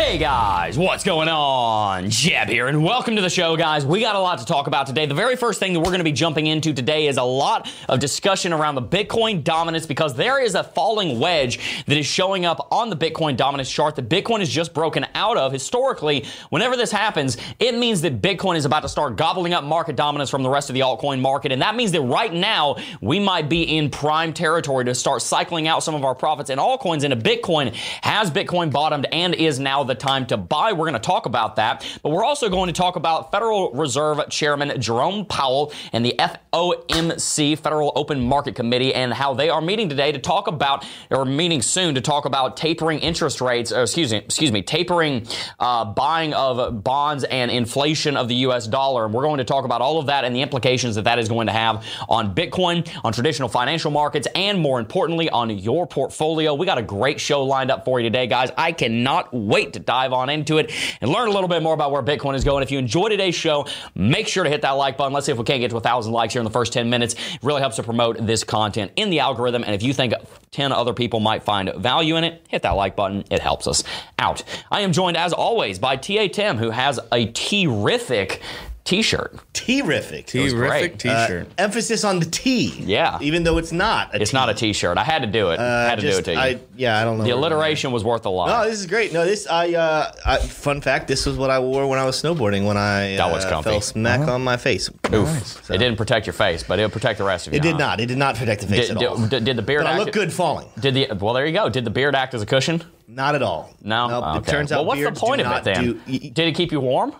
Hey guys, what's going on? Jeb here, and welcome to the show, guys. We got a lot to talk about today. The very first thing that we're going to be jumping into today is a lot of discussion around the Bitcoin dominance because there is a falling wedge that is showing up on the Bitcoin dominance chart that Bitcoin is just broken out of. Historically, whenever this happens, it means that Bitcoin is about to start gobbling up market dominance from the rest of the altcoin market, and that means that right now we might be in prime territory to start cycling out some of our profits in altcoins into Bitcoin. Has Bitcoin bottomed and is now the time to buy. We're going to talk about that, but we're also going to talk about Federal Reserve Chairman Jerome Powell and the FOMC, Federal Open Market Committee, and how they are meeting today to talk about, or meeting soon to talk about tapering interest rates, excuse me, excuse me, tapering uh, buying of bonds and inflation of the U.S. dollar. And we're going to talk about all of that and the implications that that is going to have on Bitcoin, on traditional financial markets, and more importantly, on your portfolio. We got a great show lined up for you today, guys. I cannot wait to dive on into it and learn a little bit more about where Bitcoin is going. If you enjoyed today's show, make sure to hit that like button. Let's see if we can't get to a thousand likes here in the first 10 minutes. It really helps to promote this content in the algorithm. And if you think 10 other people might find value in it, hit that like button. It helps us out. I am joined, as always, by TA Tim, who has a terrific T-shirt. Terrific. Terrific T-shirt. Uh, emphasis on the T. Yeah. Even though it's not. A It's not a T-shirt. I had to do it. I had to just- do it to you. I, yeah, I don't know. the alliteration was worth a lot. No, this is great. No, this I, uh, I fun fact. This was what I wore when I was snowboarding when I That was uh, comfy. fell smack on my face. Oof. It didn't protect your face, but it'll protect the rest of you. It did huh? not. It did not protect the face Did, at all. did, did the beard but I act? look good falling. Did the well? There you go. Did the beard act as a cushion? Not at all. No. Nope. Oh, It turns out Well, what's the point of it not then? do- y- y- Did it keep you warm?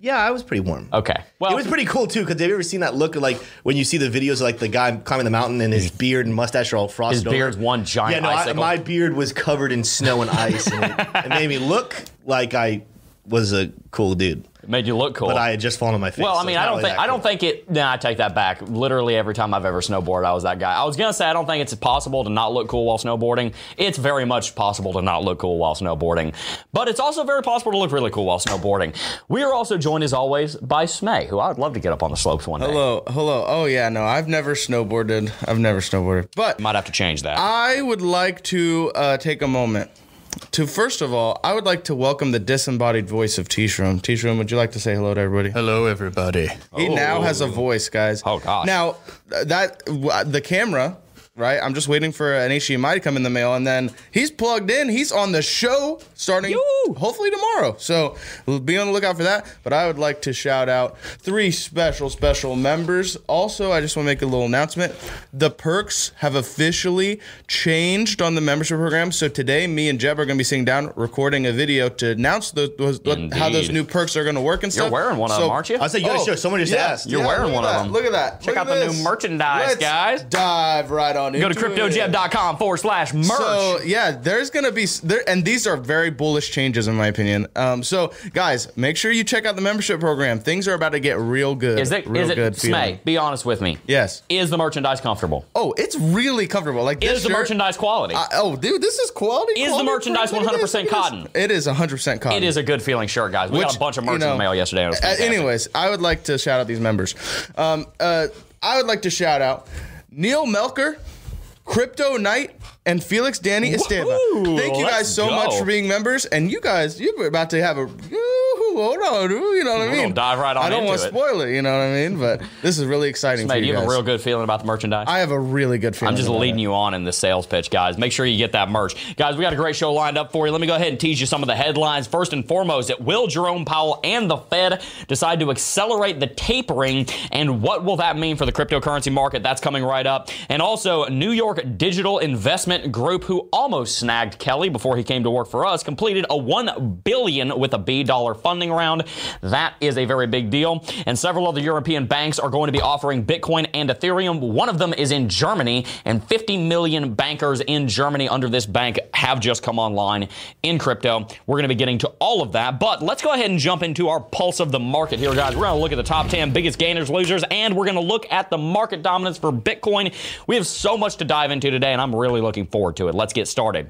Yeah, I was pretty warm. Okay. Well, it was pretty cool too. Because have you ever seen that look of like when you see the videos of like the guy climbing the mountain and his beard and mustache are all frosted? His over? beard's one giant Yeah, no, I, my beard was covered in snow and ice, and it, it made me look like I was a cool dude. It made you look cool. But I had just fallen on my face. well, I mean, it's I don't really think I don't cool. think it. Nah, I take that back. Literally every time I've ever snowboarded, I was that guy. I was gonna say I don't think it's possible to not look cool while snowboarding. It's very much possible to not look cool while snowboarding, but it's also very possible to look really cool while snowboarding. We are also joined as always by Smay, who I would love to get up on the slopes one day. Hello, hello. Oh yeah, no, I've never snowboarded. I've never snowboarded, but Might have to change that. I would like to uh, take a moment to first of all, I would like to welcome the disembodied voice of T-Shroom. T-Shroom, would you like to say hello to everybody? Hello, everybody. He oh. now has a voice, guys. Oh, gosh. Now that the camera, right? I'm just waiting for an HDMI to come in the mail, and then he's plugged in. He's on the show starting Yoo. hopefully tomorrow. So we'll be on the lookout for that. But I would like to shout out three special special members. Also, I just want to make a little announcement. The perks have officially changed on the membership program. So today, me and Jeb are going to be sitting down recording a video to announce the, those, what, how those new perks are going to work and stuff. You're wearing one of them, aren't you? I said you gotta Oh, show. Someone just yeah, asked. You're wearing one at of that, them. Look at that. Check Look out at the new merchandise, Let's guys. Dive right on Go to cryptojeb.com forward slash merch. So yeah, there's gonna be there, and these are very bullish changes in my opinion. Um, so guys, make sure you check out the membership program. Things are about to get real good. is it, real is it, good feeling. Smay, be honest with me. Yes. Is the merchandise comfortable? Oh, it's really comfortable. Like this Is the shirt- merchandise quality? I- oh, dude, this is quality. Is the merchandise product. It is, 100% cotton? It is 100% cotton. it is a good feeling shirt, guys. We got a bunch of you merch in the mail yesterday. anyways, I would like to shout out these members. Um, uh, I would like to shout out Neil Melker, Crypto Knight, and Felix Danny Esteva. Woohoo, Thank you guys so go. much for being members. And you guys, you're about to have a. Ooh, hold on, ooh, you know what I mean? dive right on I don't into want to it. spoil it, you know what I mean? But this is really exciting for Smay, you you have a real good feeling about the merchandise? I have a really good feeling. I'm just about leading it. you on in the sales pitch, guys. Make sure you get that merch. Guys, we got a great show lined up for you. Let me go ahead and tease you some of the headlines. First and foremost, it will Jerome Powell and the Fed decide to accelerate the tapering, and what will that mean for the cryptocurrency market? That's coming right up. And also, New York Digital Investment Group, who almost snagged Kelly before he came to work for us, completed a one billion with a B dollar funding round. That is a very big deal. And several other European banks are going to be offering Bitcoin and Ethereum. One of them is in Germany, and 50 million bankers in Germany under this bank have just come online in crypto. We're going to be getting to all of that, but let's go ahead and jump into our pulse of the market here, guys. We're going to look at the top 10 biggest gainers, losers, and we're going to look at the market dominance for Bitcoin. We have so much to dive into today, and I'm really looking forward to it. Let's get started.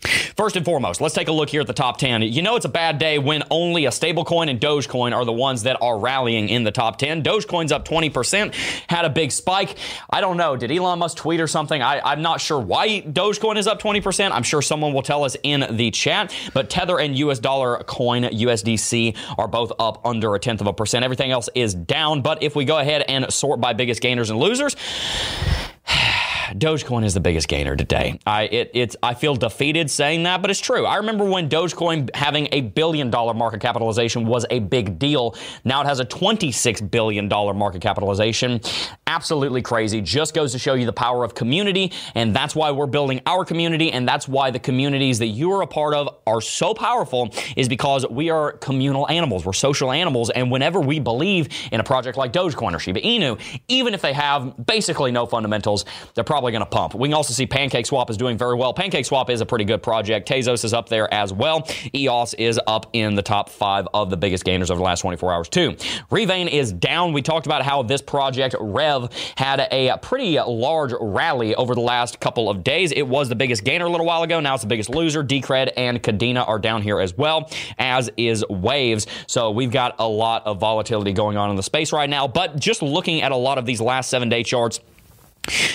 First and foremost, let's take a look here at the top 10. You know, it's a bad day when only a stablecoin and Dogecoin are the ones that are rallying in the top 10. Dogecoin's up 20%, had a big spike. I don't know. Did Elon Musk tweet or something? I, am not sure why Dogecoin is up 20%. I'm sure someone will tell us in the chat. But Tether and US dollar coin, USDC, are both up under a tenth of a percent. Everything else is down. But if we go ahead and sort by biggest gainers and losers, Dogecoin is the biggest gainer today. I it, it's I feel defeated saying that, but it's true. I remember when Dogecoin having a billion dollar market capitalization was a big deal. Now it has a 26 billion dollar market capitalization. Absolutely crazy. Just goes to show you the power of community, and that's why we're building our community, and that's why the communities that you are a part of are so powerful. Is because we are communal animals. We're social animals, and whenever we believe in a project like Dogecoin or Shiba Inu, even if they have basically no fundamentals, they're probably probably going to pump. We can also see Pancake Swap is doing very well. Pancake Swap is a pretty good project. Tezos is up there as well. EOS is up in the top five of the biggest gainers over the last 24 hours, too. Revain is down. We talked about how this project, Rev, had a pretty large rally over the last couple of days. It was the biggest gainer a little while ago. Now it's the biggest loser. Decred and Kadena are down here as well, as is Waves. So we've got a lot of volatility going on in the space right now. But just looking at a lot of these last seven day charts,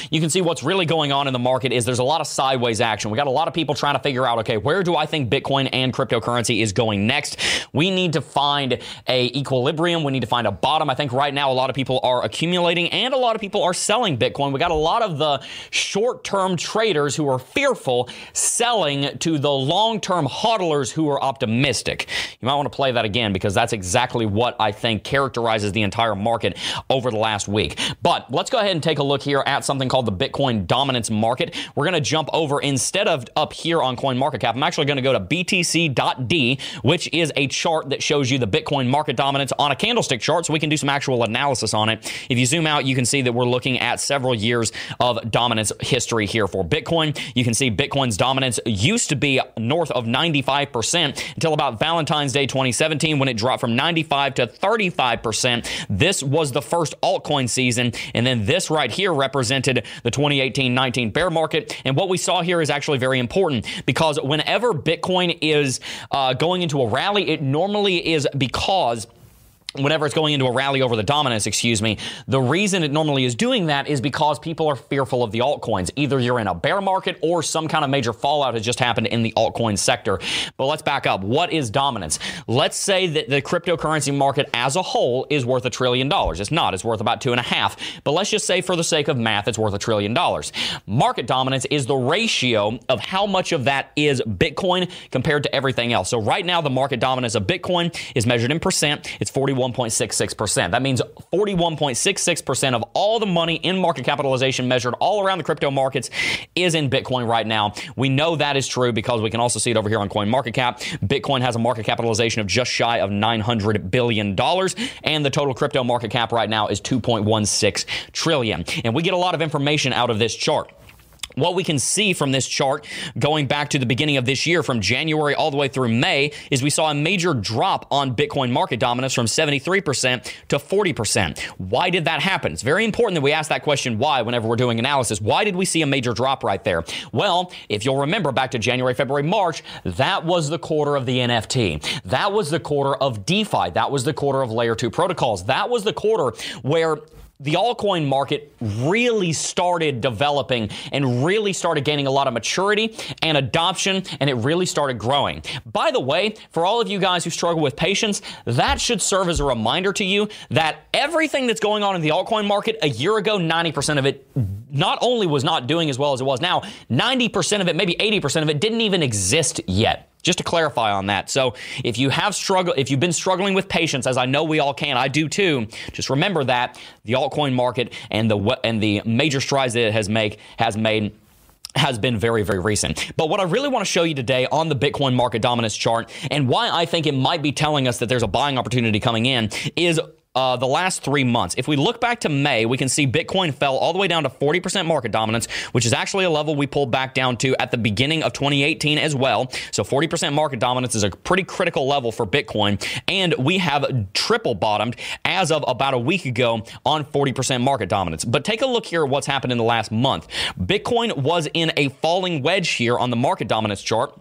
you can see what's really going on in the market is there's a lot of sideways action. We got a lot of people trying to figure out, okay, where do I think Bitcoin and cryptocurrency is going next? We need to find a equilibrium. We need to find a bottom. I think right now a lot of people are accumulating and a lot of people are selling Bitcoin. We got a lot of the short-term traders who are fearful selling to the long-term hodlers who are optimistic. You might want to play that again because that's exactly what I think characterizes the entire market over the last week. But let's go ahead and take a look here at something called the Bitcoin dominance market. We're going to jump over instead of up here on CoinMarketCap. I'm actually going to go to BTC.D, which is a chart that shows you the Bitcoin market dominance on a candlestick chart, so we can do some actual analysis on it. If you zoom out, you can see that we're looking at several years of dominance history here for Bitcoin. You can see Bitcoin's dominance used to be north of 95% until about Valentine's Day 2017 when it dropped from 95 to 35%. This was the first altcoin season, and then this right here represents represented the 2018 19 bear market. And what we saw here is actually very important because whenever Bitcoin is uh, going into a rally, it normally is because whenever it's going into a rally over the dominance, excuse me, the reason it normally is doing that is because people are fearful of the altcoins. Either you're in a bear market or some kind of major fallout has just happened in the altcoin sector. But let's back up. What is dominance? Let's say that the cryptocurrency market as a whole is worth a trillion dollars. It's not. It's worth about two and a half. But let's just say for the sake of math, it's worth a trillion dollars. Market dominance is the ratio of how much of that is Bitcoin compared to everything else. So right now, the market dominance of Bitcoin is measured in percent. It's 41 41.66%. That means 41.66% of all the money in market capitalization measured all around the crypto markets is in Bitcoin right now. We know that is true because we can also see it over here on CoinMarketCap. Bitcoin has a market capitalization of just shy of $900 billion, and the total crypto market cap right now is 2.16 trillion. And we get a lot of information out of this chart. What we can see from this chart going back to the beginning of this year, from January all the way through May, is we saw a major drop on Bitcoin market dominance from 73% to 40%. Why did that happen? It's very important that we ask that question why whenever we're doing analysis. Why did we see a major drop right there? Well, if you'll remember back to January, February, March, that was the quarter of the NFT. That was the quarter of DeFi. That was the quarter of layer two protocols. That was the quarter where the altcoin market really started developing and really started gaining a lot of maturity and adoption, and it really started growing. By the way, for all of you guys who struggle with patience, that should serve as a reminder to you that everything that's going on in the altcoin market a year ago, 90% of it not only was not doing as well as it was now, 90% of it, maybe 80% of it, didn't even exist yet. Just to clarify on that. So if you have struggle, if you've been struggling with patience, as I know we all can, I do too. Just remember that the altcoin market and the and the major strides that it has make has made has been very, very recent. But what I really want to show you today on the Bitcoin market dominance chart and why I think it might be telling us that there's a buying opportunity coming in is uh, the last three months. If we look back to May, we can see Bitcoin fell all the way down to 40% market dominance, which is actually a level we pulled back down to at the beginning of 2018 as well. So 40% market dominance is a pretty critical level for Bitcoin. And we have triple bottomed as of about a week ago on 40% market dominance. But take a look here at what's happened in the last month. Bitcoin was in a falling wedge here on the market dominance chart.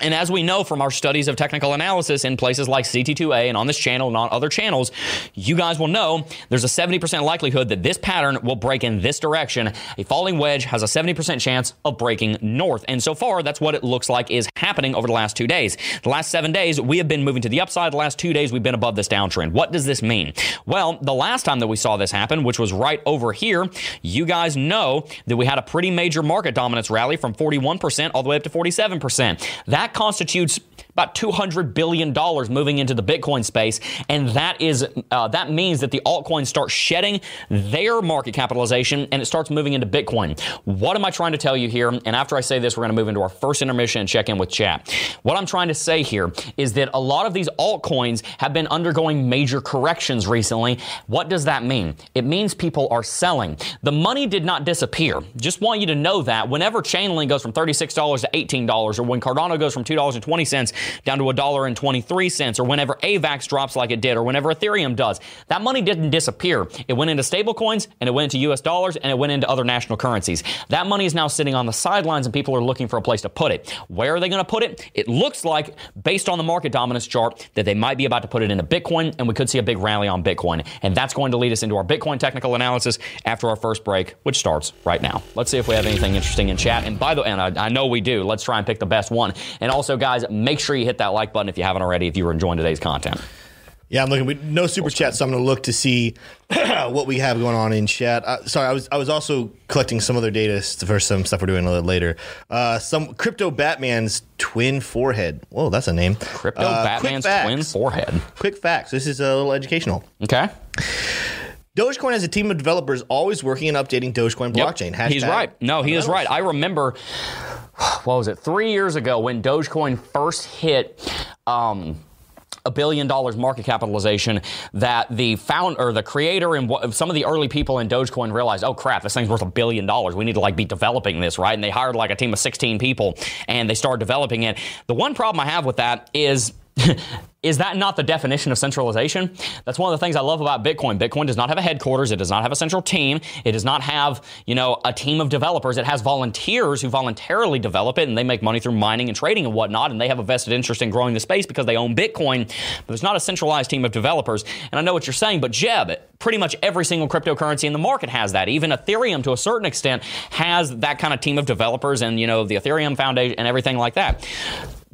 And as we know from our studies of technical analysis in places like CT2A and on this channel and on other channels, you guys will know there's a 70% likelihood that this pattern will break in this direction. A falling wedge has a 70% chance of breaking north. And so far, that's what it looks like is happening over the last two days. The last seven days, we have been moving to the upside. The last two days, we've been above this downtrend. What does this mean? Well, the last time that we saw this happen, which was right over here, you guys know that we had a pretty major market dominance rally from 41% all the way up to 47%. That that constitutes about $200 billion moving into the Bitcoin space. And that is uh, that means that the altcoins start shedding their market capitalization and it starts moving into Bitcoin. What am I trying to tell you here? And after I say this, we're going to move into our first intermission and check in with chat. What I'm trying to say here is that a lot of these altcoins have been undergoing major corrections recently. What does that mean? It means people are selling. The money did not disappear. Just want you to know that whenever Chainlink goes from $36 to $18 or when Cardano goes from $2.20 down to $1.23 or whenever AVAX drops like it did or whenever Ethereum does. That money didn't disappear. It went into stablecoins and it went into US dollars and it went into other national currencies. That money is now sitting on the sidelines and people are looking for a place to put it. Where are they going to put it? It looks like, based on the market dominance chart, that they might be about to put it into Bitcoin and we could see a big rally on Bitcoin. And that's going to lead us into our Bitcoin technical analysis after our first break, which starts right now. Let's see if we have anything interesting in chat. And by the way, and I, I know we do, let's try and pick the best one. And also, guys, make sure you hit that like button if you haven't already, if you were enjoying today's content. Yeah, I'm looking. We, no super chat, so I'm going to look to see what we have going on in chat. Uh, sorry, I was I was also collecting some other data for some stuff we're doing a little later. Uh, some crypto Batman's twin forehead. Whoa, that's a name. Crypto uh, Batman's twin forehead. Quick facts. This is a little educational. Okay. Dogecoin has a team of developers always working and updating Dogecoin blockchain. Yep. He's right. No, he is right. I remember what was it three years ago when Dogecoin first hit. Um, a billion dollars market capitalization that the founder or the creator and some of the early people in Dogecoin realized, oh crap, this thing's worth a billion dollars. We need to like be developing this, right? And they hired like a team of 16 people and they started developing it. The one problem I have with that is is that not the definition of centralization? That's one of the things I love about Bitcoin. Bitcoin does not have a headquarters. It does not have a central team. It does not have, you know, a team of developers. It has volunteers who voluntarily develop it and they make money through mining and trading and whatnot. And they have a vested interest in growing the space because they own Bitcoin. But there's not a centralized team of developers. And I know what you're saying, but Jeb, pretty much every single cryptocurrency in the market has that. Even Ethereum, to a certain extent, has that kind of team of developers and, you know, the Ethereum Foundation and everything like that.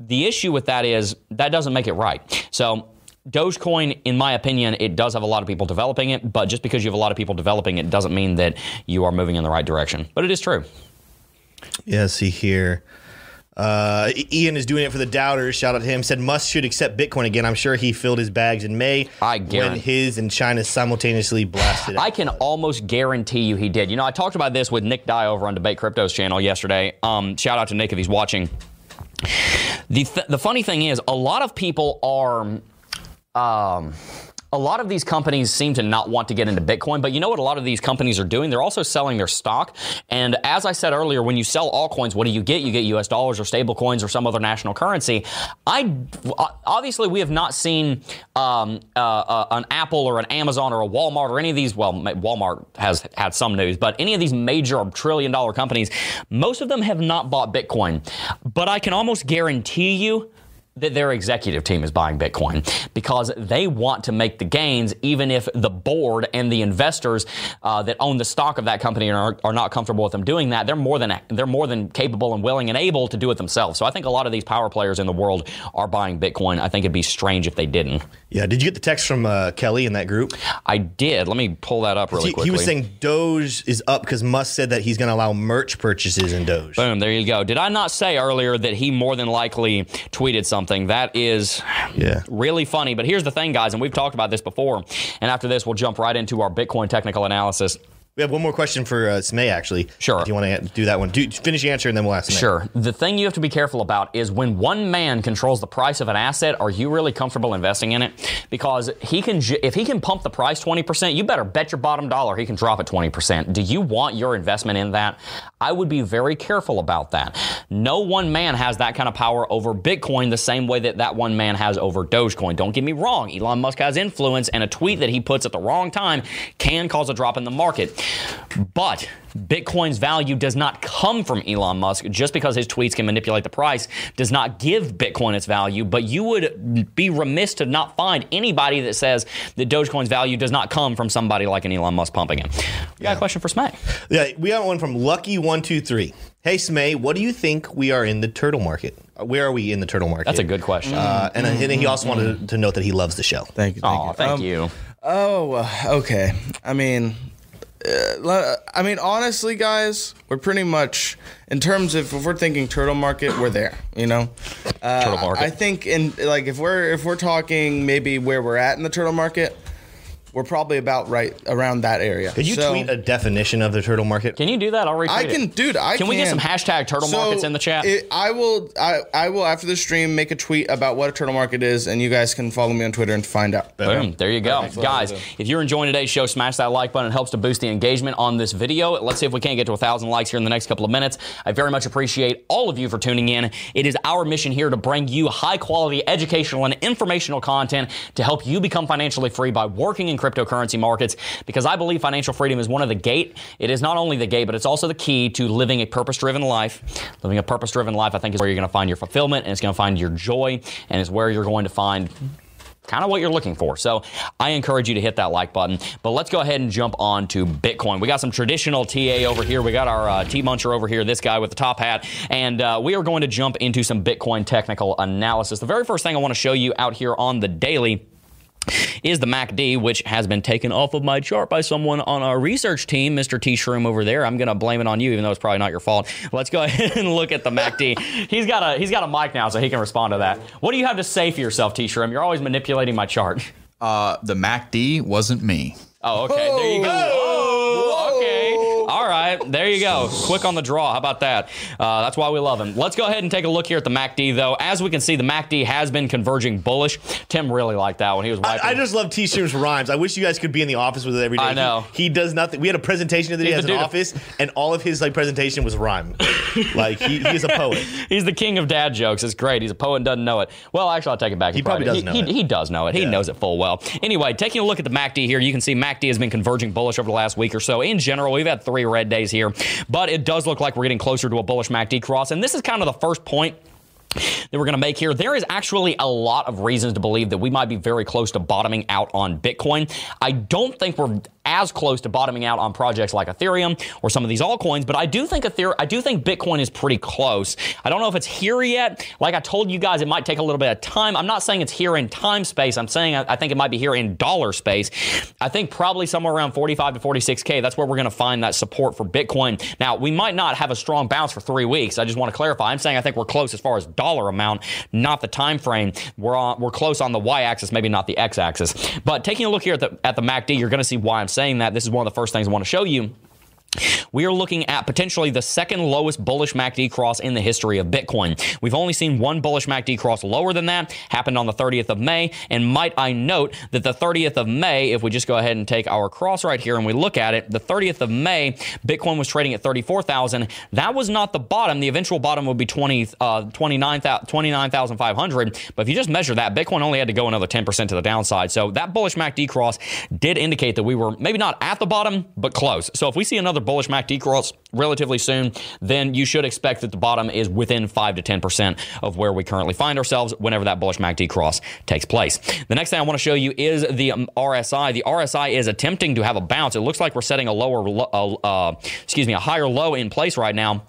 The issue with that is that doesn't make it right. So Dogecoin, in my opinion, it does have a lot of people developing it, but just because you have a lot of people developing it doesn't mean that you are moving in the right direction. But it is true. Yeah, see here. Uh, Ian is doing it for the doubters. Shout out to him. Said Musk should accept Bitcoin again. I'm sure he filled his bags in May I guarantee. when his and China simultaneously blasted. I can almost guarantee you he did. You know, I talked about this with Nick Dye over on Debate Crypto's channel yesterday. Um, shout out to Nick if he's watching. The, th- the funny thing is, a lot of people are. Um, a lot of these companies seem to not want to get into Bitcoin, but you know what a lot of these companies are doing? They're also selling their stock. And as I said earlier, when you sell altcoins, what do you get? You get US dollars or stable coins or some other national currency. I obviously we have not seen um, uh, uh, an Apple or an Amazon or a Walmart or any of these. Well, Walmart has had some news, but any of these major trillion dollar companies, most of them have not bought Bitcoin. But I can almost guarantee you that their executive team is buying Bitcoin because they want to make the gains, even if the board and the investors uh, that own the stock of that company are, are not comfortable with them doing that. They're more than they're more than capable and willing and able to do it themselves. So I think a lot of these power players in the world are buying Bitcoin. I think it'd be strange if they didn't. Yeah. Did you get the text from uh, Kelly in that group? I did. Let me pull that up really he, quickly. He was saying Doge is up because Musk said that he's going to allow merch purchases in Doge. Boom. There you go. Did I not say earlier that he more than likely tweeted something? That is yeah. really funny. But here's the thing, guys, and we've talked about this before. And after this, we'll jump right into our Bitcoin technical analysis. We have one more question for uh, Smay, actually. Sure. If you want to do that one, do finish the answer and then we'll ask Smay. Sure. The thing you have to be careful about is when one man controls the price of an asset, are you really comfortable investing in it? Because he can, if he can pump the price 20%, you better bet your bottom dollar he can drop it 20%. Do you want your investment in that? I would be very careful about that. No one man has that kind of power over Bitcoin the same way that that one man has over Dogecoin. Don't get me wrong. Elon Musk has influence, and a tweet that he puts at the wrong time can cause a drop in the market. But Bitcoin's value does not come from Elon Musk. Just because his tweets can manipulate the price does not give Bitcoin its value. But you would be remiss to not find anybody that says that Dogecoin's value does not come from somebody like an Elon Musk pumping it. You got a question for Smack? Yeah, we got one from Lucky123. Hey, Smay, what do you think we are in the turtle market? Uh, Where are we in the turtle market? That's a good question. Uh, and, and he also wanted to note that he loves the show. Thank you. Thank oh, you. thank Um, you. Oh, uh, okay. I mean, uh, I mean, honestly, guys, we're pretty much in terms of if we're thinking turtle market, we're there. You know, uh, Turtle market. I think in like if we're if we're talking maybe where we're at in the turtle market, we're probably about right around that area. Could you So- tweet a definition of the turtle market? Can you do that? I'll retweet I it. can, dude. I Can we get some hashtag turtle So, markets in the chat? It, I will. I, I will after the stream make a tweet about what a turtle market is, and you guys can follow me on Twitter and find out. Boom. There you go. Guys, if you're enjoying today's show, smash that like button. It helps to boost the engagement on this video. Let's see if we can't get to a 1,000 likes here in the next couple of minutes. I very much appreciate all of you for tuning in. It is our mission here to bring you high quality educational and informational content to help you become financially free by working in cryptocurrency markets because I believe financial freedom is one of the gate. It is not only the gate, but it's also the key to living a purpose driven life. Living a purpose driven life, I think, is where you're going to find your fulfillment and it's going to find your joy and it's where you're going to find kind of what you're looking for. So I encourage you to hit that like button. But let's go ahead and jump on to Bitcoin. We got some traditional TA over here. We got our uh, T Muncher over here, this guy with the top hat. And uh, we are going to jump into some Bitcoin technical analysis. The very first thing I want to show you out here on the daily is the MACD, which has been taken off of my chart by someone on our research team, Mr. T Shroom over there. I'm gonna blame it on you, even though it's probably not your fault. Let's go ahead and look at the MACD. he's got a he's got a mic now, so he can respond to that. What do you have to say for yourself, T Shroom? You're always manipulating my chart. Uh, the MACD wasn't me. Oh, okay. There you go. Oh, okay. Right. There you go. Quick on the draw. How about that? Uh, that's why we love him. Let's go ahead and take a look here at the MACD, though. As we can see, the MACD has been converging bullish. Tim really liked that when he was wiping. I, I just love T Stream's rhymes. I wish you guys could be in the office with it every day. I know. He, he does nothing. We had a presentation the other day as an office, and all of his like presentation was rhyme. like he, he is a poet. He's the king of dad jokes. It's great. He's a poet and doesn't know it. Well, actually, I'll take it back. He probably does he, know he, it. he does know it. He Yeah. knows it full well. Anyway, taking a look at the MACD here, you can see MACD has been converging bullish over the last week or so. In general, we've had three red days here, but it does look like we're getting closer to a bullish MACD cross. And this is kind of the first point that we're going to make here. There is actually a lot of reasons to believe that we might be very close to bottoming out on Bitcoin. I don't think we're as close to bottoming out on projects like Ethereum or some of these altcoins, but I do think Ether- I do think Bitcoin is pretty close. I don't know if it's here yet. Like I told you guys, it might take a little bit of time. I'm not saying it's here in time space. I'm saying I, I think it might be here in dollar space. I think probably somewhere around 45 to 46k. That's where we're going to find that support for Bitcoin. Now we might not have a strong bounce for three weeks. I just want to clarify. I'm saying I think we're close as far as dollar amount, not the time frame. We're on, we're close on the y-axis, maybe not the x-axis. But taking a look here at the at the MACD, you're going to see why I'm saying that. This is one of the first things I want to show you. We are looking at potentially the second lowest bullish MACD cross in the history of Bitcoin. We've only seen one bullish MACD cross lower than that, happened on the 30th of May. And might I note that the 30th of May, if we just go ahead and take our cross right here and we look at it, the 30th of May, Bitcoin was trading at 34,000. That was not the bottom. The eventual bottom would be 20, uh, 29,000 29,500. But if you just measure that, Bitcoin only had to go another 10% to the downside. So that bullish MACD cross did indicate that we were maybe not at the bottom, but close. So if we see another bullish MACD cross relatively soon, then you should expect that the bottom is within 5 to 10% of where we currently find ourselves whenever that bullish MACD cross takes place. The next thing I want to show you is the um, RSI. The RSI is attempting to have a bounce. It looks like we're setting a lower, uh, uh, excuse me, a higher low in place right now.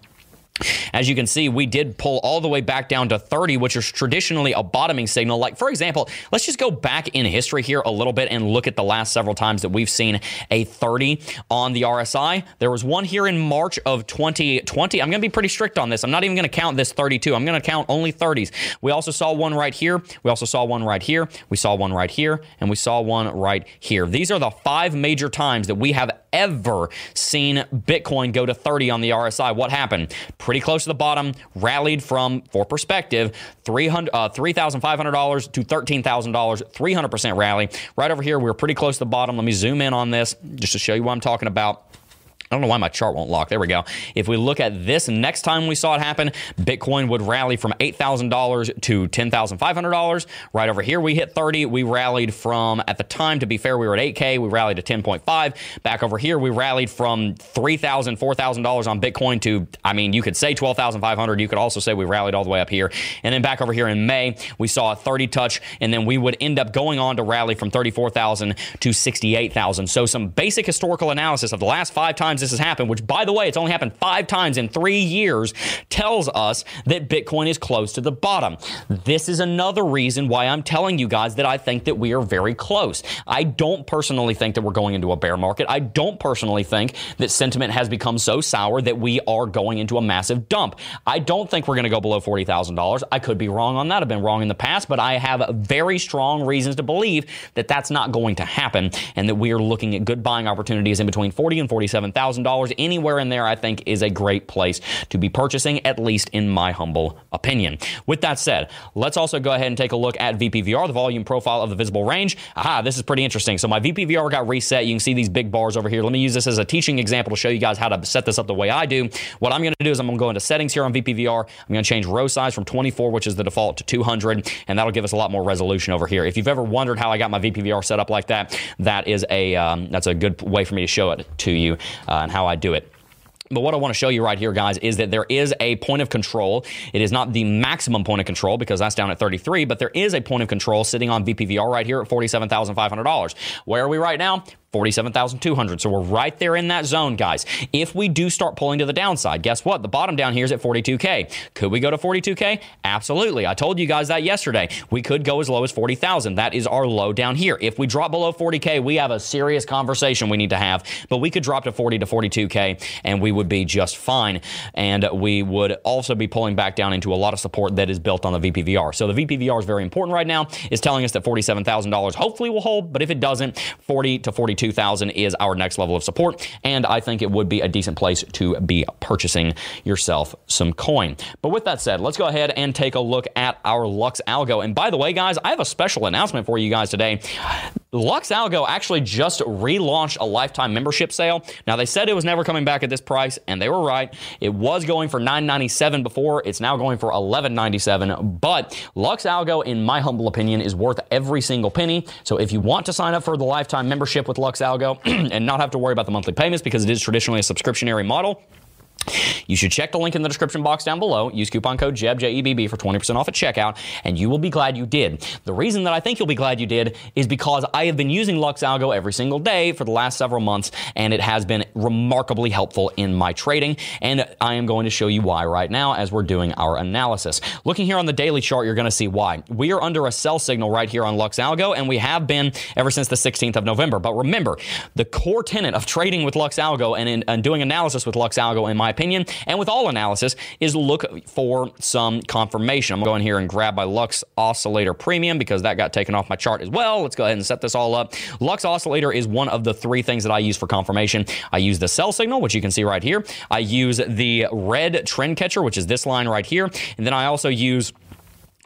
As you can see, we did pull all the way back down to 30, which is traditionally a bottoming signal. Like, for example, let's just go back in history here a little bit and look at the last several times that we've seen a 30 on the RSI. There was one here in March of 2020. I'm going to be pretty strict on this. I'm not even going to count this 32. I'm going to count only 30s. We also saw one right here. We also saw one right here. We saw one right here. And we saw one right here. These are the five major times that we have ever seen Bitcoin go to 30 on the RSI. What happened? Pretty close to the bottom, rallied from, for perspective, 300, uh, $3,500 to $13,000, 300% rally. Right over here, we we're pretty close to the bottom. Let me zoom in on this just to show you what I'm talking about. I don't know why my chart won't lock. There we go. If we look at this next time we saw it happen, Bitcoin would rally from $8,000 to $10,500. Right over here, we hit 30. We rallied from, at the time, to be fair, we were at 8K. We rallied to 10.5. Back over here, we rallied from $3,000, $4,000 on Bitcoin to, I mean, you could say 12,500. You could also say we rallied all the way up here. And then back over here in May, we saw a 30 touch, and then we would end up going on to rally from 34,000 to 68,000. So some basic historical analysis of the last five times this has happened, which by the way, it's only happened five times in three years, tells us that Bitcoin is close to the bottom. This is another reason why I'm telling you guys that I think that we are very close. I don't personally think that we're going into a bear market. I don't personally think that sentiment has become so sour that we are going into a massive dump. I don't think we're going to go below $40,000. I could be wrong on that. I've been wrong in the past, but I have very strong reasons to believe that that's not going to happen and that we are looking at good buying opportunities in between 40 and 47,000 $1,000. Anywhere in there, I think, is a great place to be purchasing, at least in my humble opinion. With that said, let's also go ahead and take a look at VPVR, the volume profile of the visible range. Aha, this is pretty interesting. So my VPVR got reset. You can see these big bars over here. Let me use this as a teaching example to show you guys how to set this up the way I do. What I'm going to do is I'm going to go into settings here on VPVR. I'm going to change row size from 24, which is the default, to 200, and that'll give us a lot more resolution over here. If you've ever wondered how I got my VPVR set up like that, that is a um, that's a good way for me to show it to you. Uh, Uh, and how I do it. But what I want to show you right here, guys, is that there is a point of control. It is not the maximum point of control because that's down at 33, but there is a point of control sitting on VPVR right here at $47,500. Where are we right now? 47,200. So we're right there in that zone, guys. If we do start pulling to the downside, guess what? The bottom down here is at 42K. Could we go to 42K? Absolutely. I told you guys that yesterday. We could go as low as 40,000. That is our low down here. If we drop below 40K, we have a serious conversation we need to have, but we could drop to 40 to 42K and we would be just fine. And we would also be pulling back down into a lot of support that is built on the VPVR. So the VPVR is very important right now. It's telling us that $47,000 hopefully will hold, but if it doesn't, 40 to 42 2000 is our next level of support. And I think it would be a decent place to be purchasing yourself some coin. But with that said, let's go ahead and take a look at our Lux Algo. And by the way, guys, I have a special announcement for you guys today. Lux Algo actually just relaunched a lifetime membership sale. Now they said it was never coming back at this price, and they were right. It was going for $9.97 before. It's now going for $11.97. But Lux Algo, in my humble opinion, is worth every single penny. So if you want to sign up for the lifetime membership with Lux Algo and not have to worry about the monthly payments because it is traditionally a subscriptionary model. You should check the link in the description box down below. Use coupon code JEB, J-E-B-B for 20% off at checkout, and you will be glad you did. The reason that I think you'll be glad you did is because I have been using Lux Algo every single day for the last several months, and it has been remarkably helpful in my trading, and I am going to show you why right now as we're doing our analysis. Looking here on the daily chart, you're going to see why. We are under a sell signal right here on Lux Algo, and we have been ever since the 16th of November. But remember, the core tenet of trading with Lux Algo and, in, and doing analysis with Lux Algo, in my opinion, and with all analysis, is look for some confirmation. I'm going to go in here and grab my Lux Oscillator Premium because that got taken off my chart as well. Let's go ahead and set this all up. Lux Oscillator is one of the three things that I use for confirmation. I use the sell signal, which you can see right here. I use the red trend catcher, which is this line right here. And then I also use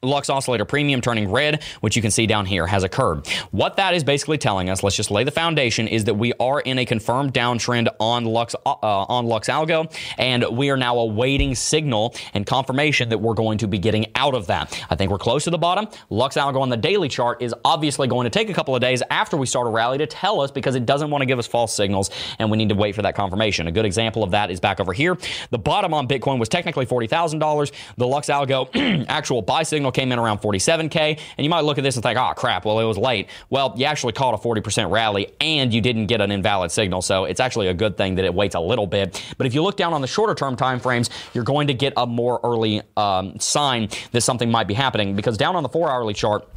Lux Oscillator Premium turning red, which you can see down here, has occurred. What that is basically telling us, let's just lay the foundation, is that we are in a confirmed downtrend on Lux uh, on Lux Algo, and we are now awaiting signal and confirmation that we're going to be getting out of that. I think we're close to the bottom. Lux Algo on the daily chart is obviously going to take a couple of days after we start a rally to tell us because it doesn't want to give us false signals, and we need to wait for that confirmation. A good example of that is back over here. The bottom on Bitcoin was technically $40,000. The Lux Algo actual buy signal came in around 47K, and you might look at this and think, oh, crap, well, it was late. Well, you actually caught a 40% rally and you didn't get an invalid signal. So it's actually a good thing that it waits a little bit. But if you look down on the shorter term time frames, you're going to get a more early um, sign that something might be happening because down on the four hourly chart,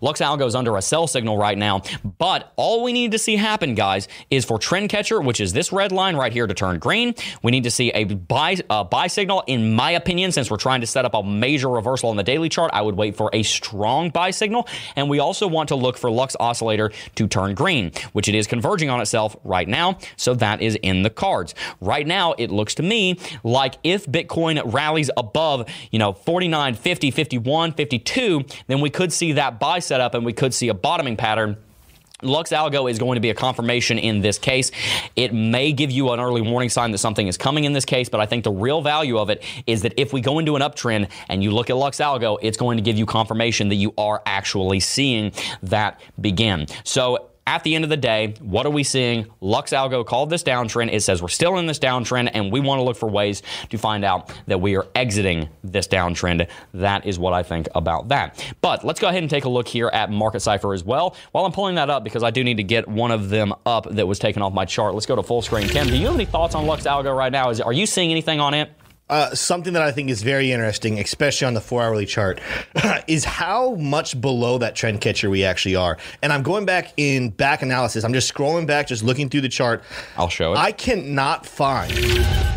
Lux Algo is under a sell signal right now, but all we need to see happen, guys, is for trend catcher, which is this red line right here, to turn green. We need to see a buy uh, buy signal. In my opinion, since we're trying to set up a major reversal on the daily chart, I would wait for a strong buy signal, and we also want to look for Lux Oscillator to turn green, which it is converging on itself right now. So that is in the cards. Right now, it looks to me like if Bitcoin rallies above, you know, 49, 50, 51, 52, then we could see that buy setup and we could see a bottoming pattern. Lux Algo is going to be a confirmation in this case. It may give you an early warning sign that something is coming in this case, but I think the real value of it is that if we go into an uptrend and you look at Lux Algo, it's going to give you confirmation that you are actually seeing that begin. So at the end of the day, what are we seeing? Lux Algo called this downtrend. It says we're still in this downtrend and we want to look for ways to find out that we are exiting this downtrend. That is what I think about that. But let's go ahead and take a look here at Market Cipher as well. While I'm pulling that up, because I do need to get one of them up that was taken off my chart, let's go to full screen. Tim, do you have any thoughts on Lux Algo right now? Is, are you seeing anything on it? Uh, something that I think is very interesting, especially on the four hourly chart, is how much below that trend catcher we actually are. And I'm going back in back analysis. I'm just scrolling back, just looking through the chart. I'll show it. I cannot find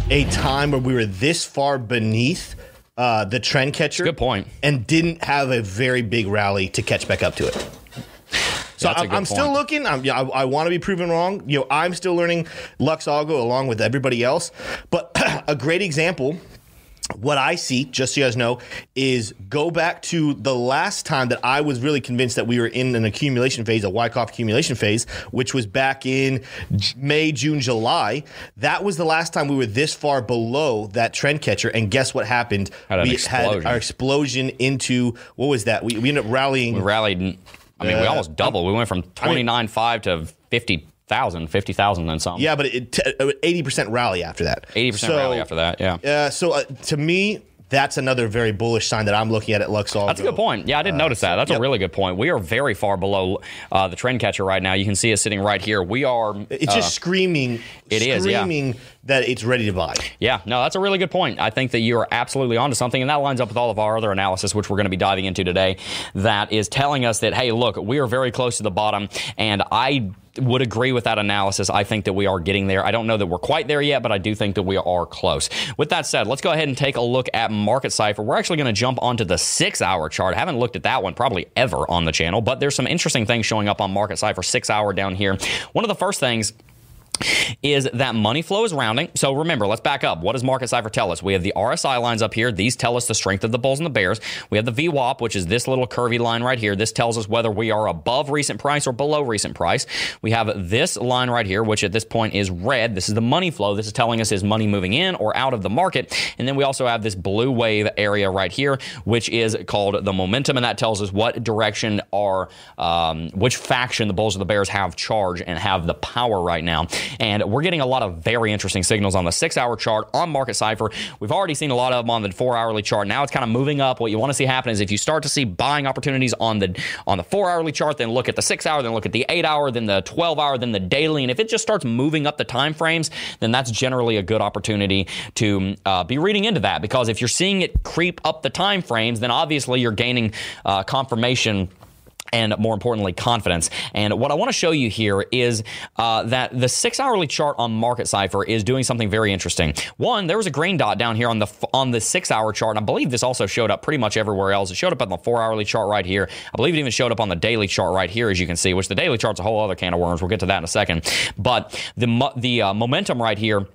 a time where we were this far beneath uh, the trend catcher. Good point. And didn't have a very big rally to catch back up to it. So I'm, I'm still looking. I'm, yeah, I, I want to be proven wrong. You know, I'm still learning Lux Algo along with everybody else. But a great example what I see, just so you guys know, is go back to the last time that I was really convinced that we were in an accumulation phase, a Wyckoff accumulation phase, which was back in May, June, July. That was the last time we were this far below that trend catcher. And guess what happened? Had we explosion. had our explosion into what was that? We, we ended up rallying. We rallied. I mean, we Uh, almost doubled. We went from 29.5 to 50,000, 50,000 then some. yeah, but it eighty percent rally after that. 80% So, rally after that. Yeah. Uh, so uh, to me, that's another very bullish sign that I'm looking at at Lux Algo. That's a good point. Yeah, I didn't notice that. That's a really good point. We are very far below uh, the trend catcher right now. You can see us sitting right here. We are. It's just screaming. Uh, it is, yeah. That it's ready to buy. Yeah, no, that's a really good point. I think that you are absolutely onto something, and that lines up with all of our other analysis, which we're going to be diving into today. That is telling us that, hey, look, we are very close to the bottom, and I would agree with that analysis. I think that we are getting there. I don't know that we're quite there yet, but I do think that we are close. With that said, let's go ahead and take a look at Market Cipher. We're actually going to jump onto the six hour chart. Haven't looked at that one probably ever on the channel, but there's some interesting things showing up on Market Cipher six hour down here. One of the first things is that money flow is rounding. So remember, let's back up. What does Market Cipher tell us? We have the RSI lines up here. These tell us the strength of the bulls and the bears. We have the VWAP, which is this little curvy line right here. This tells us whether we are above recent price or below recent price. We have this line right here, which at this point is red. This is the money flow. This is telling us is money moving in or out of the market. And then we also have this blue wave area right here, which is called the momentum, and that tells us what direction are, um, which faction the bulls or the bears have charge and have the power right now. And we're getting a lot of very interesting signals on the six hour chart on Market Cipher. We've already seen a lot of them on the four hourly chart. Now it's kind of moving up. What you want to see happen is if you start to see buying opportunities on the on the four hourly chart, then look at the six hour, then look at the eight hour, then the 12 hour, then the daily. And if it just starts moving up the time frames, then that's generally a good opportunity to uh, be reading into that. Because if you're seeing it creep up the time frames, then obviously you're gaining uh, confirmation and more importantly, confidence. And what I want to show you here is uh, that the six hourly chart on Market Cipher is doing something very interesting. One, there was a green dot down here on the on the six hour chart, and I believe this also showed up pretty much everywhere else. It showed up on the four hourly chart right here. I believe it even showed up on the daily chart right here, as you can see, which the daily chart's a whole other can of worms. We'll get to that in a second. But the the uh, momentum right here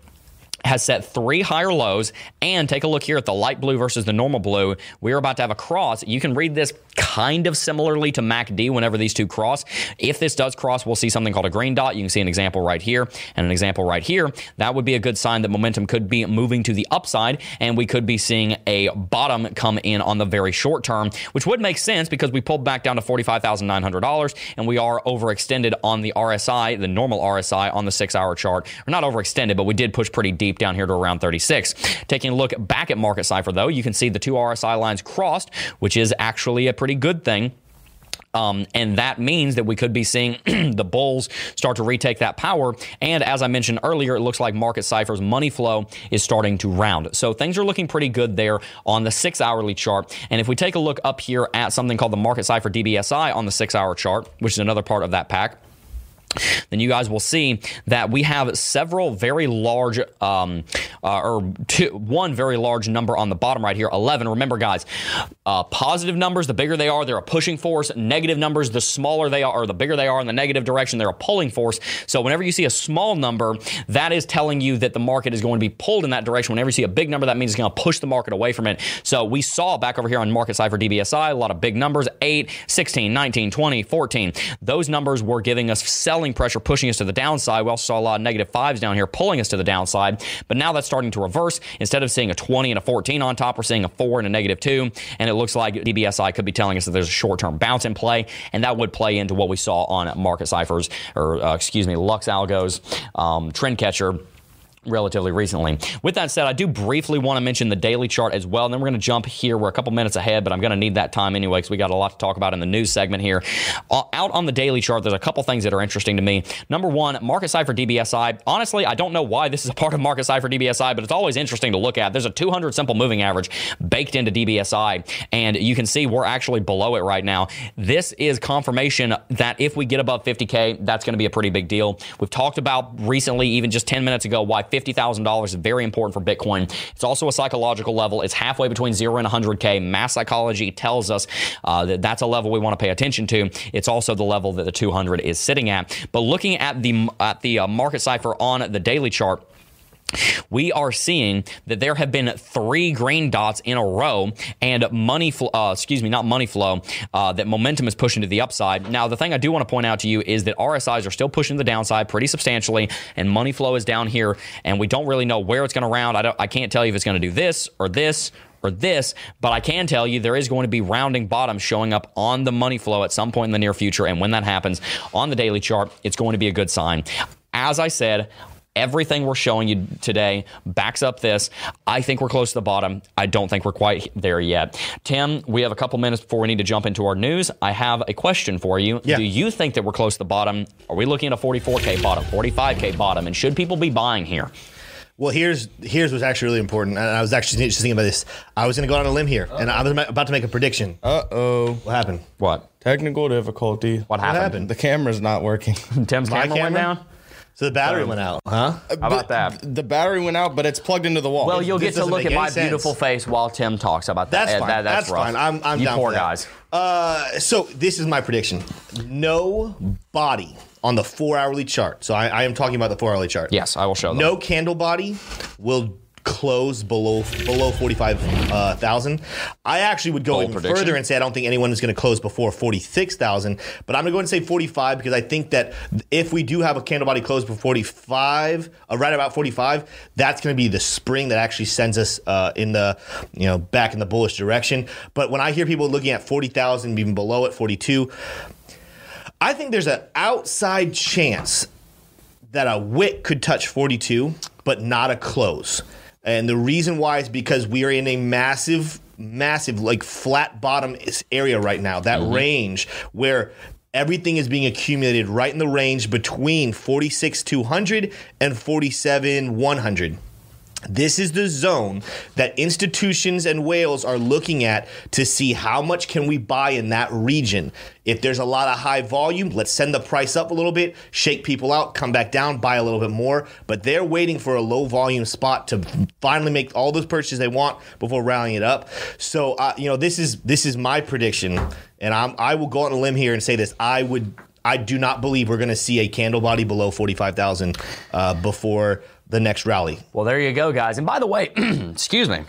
has set three higher lows. And take a look here at the light blue versus the normal blue. We're about to have a cross. You can read this kind of similarly to MACD whenever these two cross. If this does cross, we'll see something called a green dot. You can see an example right here and an example right here. That would be a good sign that momentum could be moving to the upside and we could be seeing a bottom come in on the very short term, which would make sense because we pulled back down to $45,900 and we are overextended on the RSI, the normal RSI on the six hour chart. We're not overextended, but we did push pretty deep down here to around 36. Taking a look back at Market Cipher, though, you can see the two RSI lines crossed, which is actually a pretty good thing. Um, and that means that we could be seeing the bulls start to retake that power. And as I mentioned earlier, it looks like market ciphers money flow is starting to round. So things are looking pretty good there on the six hourly chart. And if we take a look up here at something called the market cipher DBSI on the six hour chart, which is another part of that pack then you guys will see that we have several very large, um, uh, or two, one very large number on the bottom right here, 11. Remember, guys, uh, positive numbers, the bigger they are, they're a pushing force. Negative numbers, the smaller they are, or the bigger they are in the negative direction, they're a pulling force. So whenever you see a small number, that is telling you that the market is going to be pulled in that direction. Whenever you see a big number, that means it's going to push the market away from it. So we saw back over here on Market Cipher DBSI, a lot of big numbers 8, 16, 19, 20, 14. Those numbers were giving us selling pressure, pushing us to the downside. We also saw a lot of negative fives down here, pulling us to the downside. But now that's starting to reverse. Instead of seeing a 20 and a 14 on top, we're seeing a 4 and a negative 2. And it looks like DBSI could be telling us that there's a short term bounce in play. And that would play into what we saw on market ciphers, or uh, excuse me, Lux Algos, um, Trend Catcher relatively recently. With that said, I do briefly want to mention the daily chart as well. And then we're going to jump here. We're a couple minutes ahead, but I'm going to need that time anyway because we got a lot to talk about in the news segment here. Uh, out on the daily chart, there's a couple things that are interesting to me. Number one, Market Cipher DBSI. Honestly, I don't know why this is a part of Market Cipher DBSI, but it's always interesting to look at. There's a 200 simple moving average baked into DBSI, and you can see we're actually below it right now. This is confirmation that if we get above 50K, that's going to be a pretty big deal. We've talked about recently, even just 10 minutes ago, why $50,000 is very important for Bitcoin. It's also a psychological level. It's halfway between 0 and 100K. Mass psychology tells us uh, that that's a level we want to pay attention to. It's also the level that the 200 is sitting at. But looking at the at the uh, market cipher on the daily chart, we are seeing that there have been three green dots in a row and money flow, uh, excuse me, not money flow, uh, that momentum is pushing to the upside. Now, the thing I do want to point out to you is that RSIs are still pushing the downside pretty substantially, and money flow is down here, and we don't really know where it's going to round. I, I can't tell you if it's going to do this or this or this, but I can tell you there is going to be rounding bottom showing up on the money flow at some point in the near future. And when that happens on the daily chart, it's going to be a good sign. As I said, Everything we're showing you today backs up this. I think we're close to the bottom. I don't think we're quite there yet. Tim, we have a couple minutes before we need to jump into our news. I have a question for you. Yeah. Do you think that we're close to the bottom? Are we looking at a 44K bottom, 45K bottom? And should people be buying here? Well, here's here's what's actually really important, and I was actually just thinking about this. I was going to go on a limb here, and I was about to make a prediction. Uh oh. What happened? What? Technical difficulty. What happened? happened? The camera's not working. Tim's My camera, went down? So the battery went out, huh? How about that? The battery went out, but it's plugged into the wall. Well, you'll This get to look at my sense. beautiful face while Tim talks about that. That's fine. that- that's rough. fine. I'm, I'm you down poor for that. guys. Uh, so this is my prediction: no body on the four hourly chart. So I, I am talking about the four hourly chart. Yes, I will show them. No candle body will close below below forty five thousand. I actually would go even further and say I don't think anyone is going to close before forty six thousand. But I'm going to go and say forty five because I think that if we do have a candle body close before forty five, uh, right about forty five, that's going to be the spring that actually sends us uh, in the you know back in the bullish direction. But when I hear people looking at forty thousand, even below it, forty two. I think there's an outside chance that a wick could touch 42, but not a close. And the reason why is because we are in a massive, massive, like flat bottom area right now, that mm-hmm. range where everything is being accumulated right in the range between 46 200 and 47 100. This is the zone that institutions and whales are looking at to see how much can we buy in that region. If there's a lot of high volume, let's send the price up a little bit, shake people out, come back down, buy a little bit more. But they're waiting for a low volume spot to finally make all those purchases they want before rallying it up. So, uh, you know, this is this is my prediction, and I'm, I will go on a limb here and say this: I would. I do not believe we're going to see a candle body below 45,000 uh, before the next rally. Well, there you go, guys. And by the way, excuse me.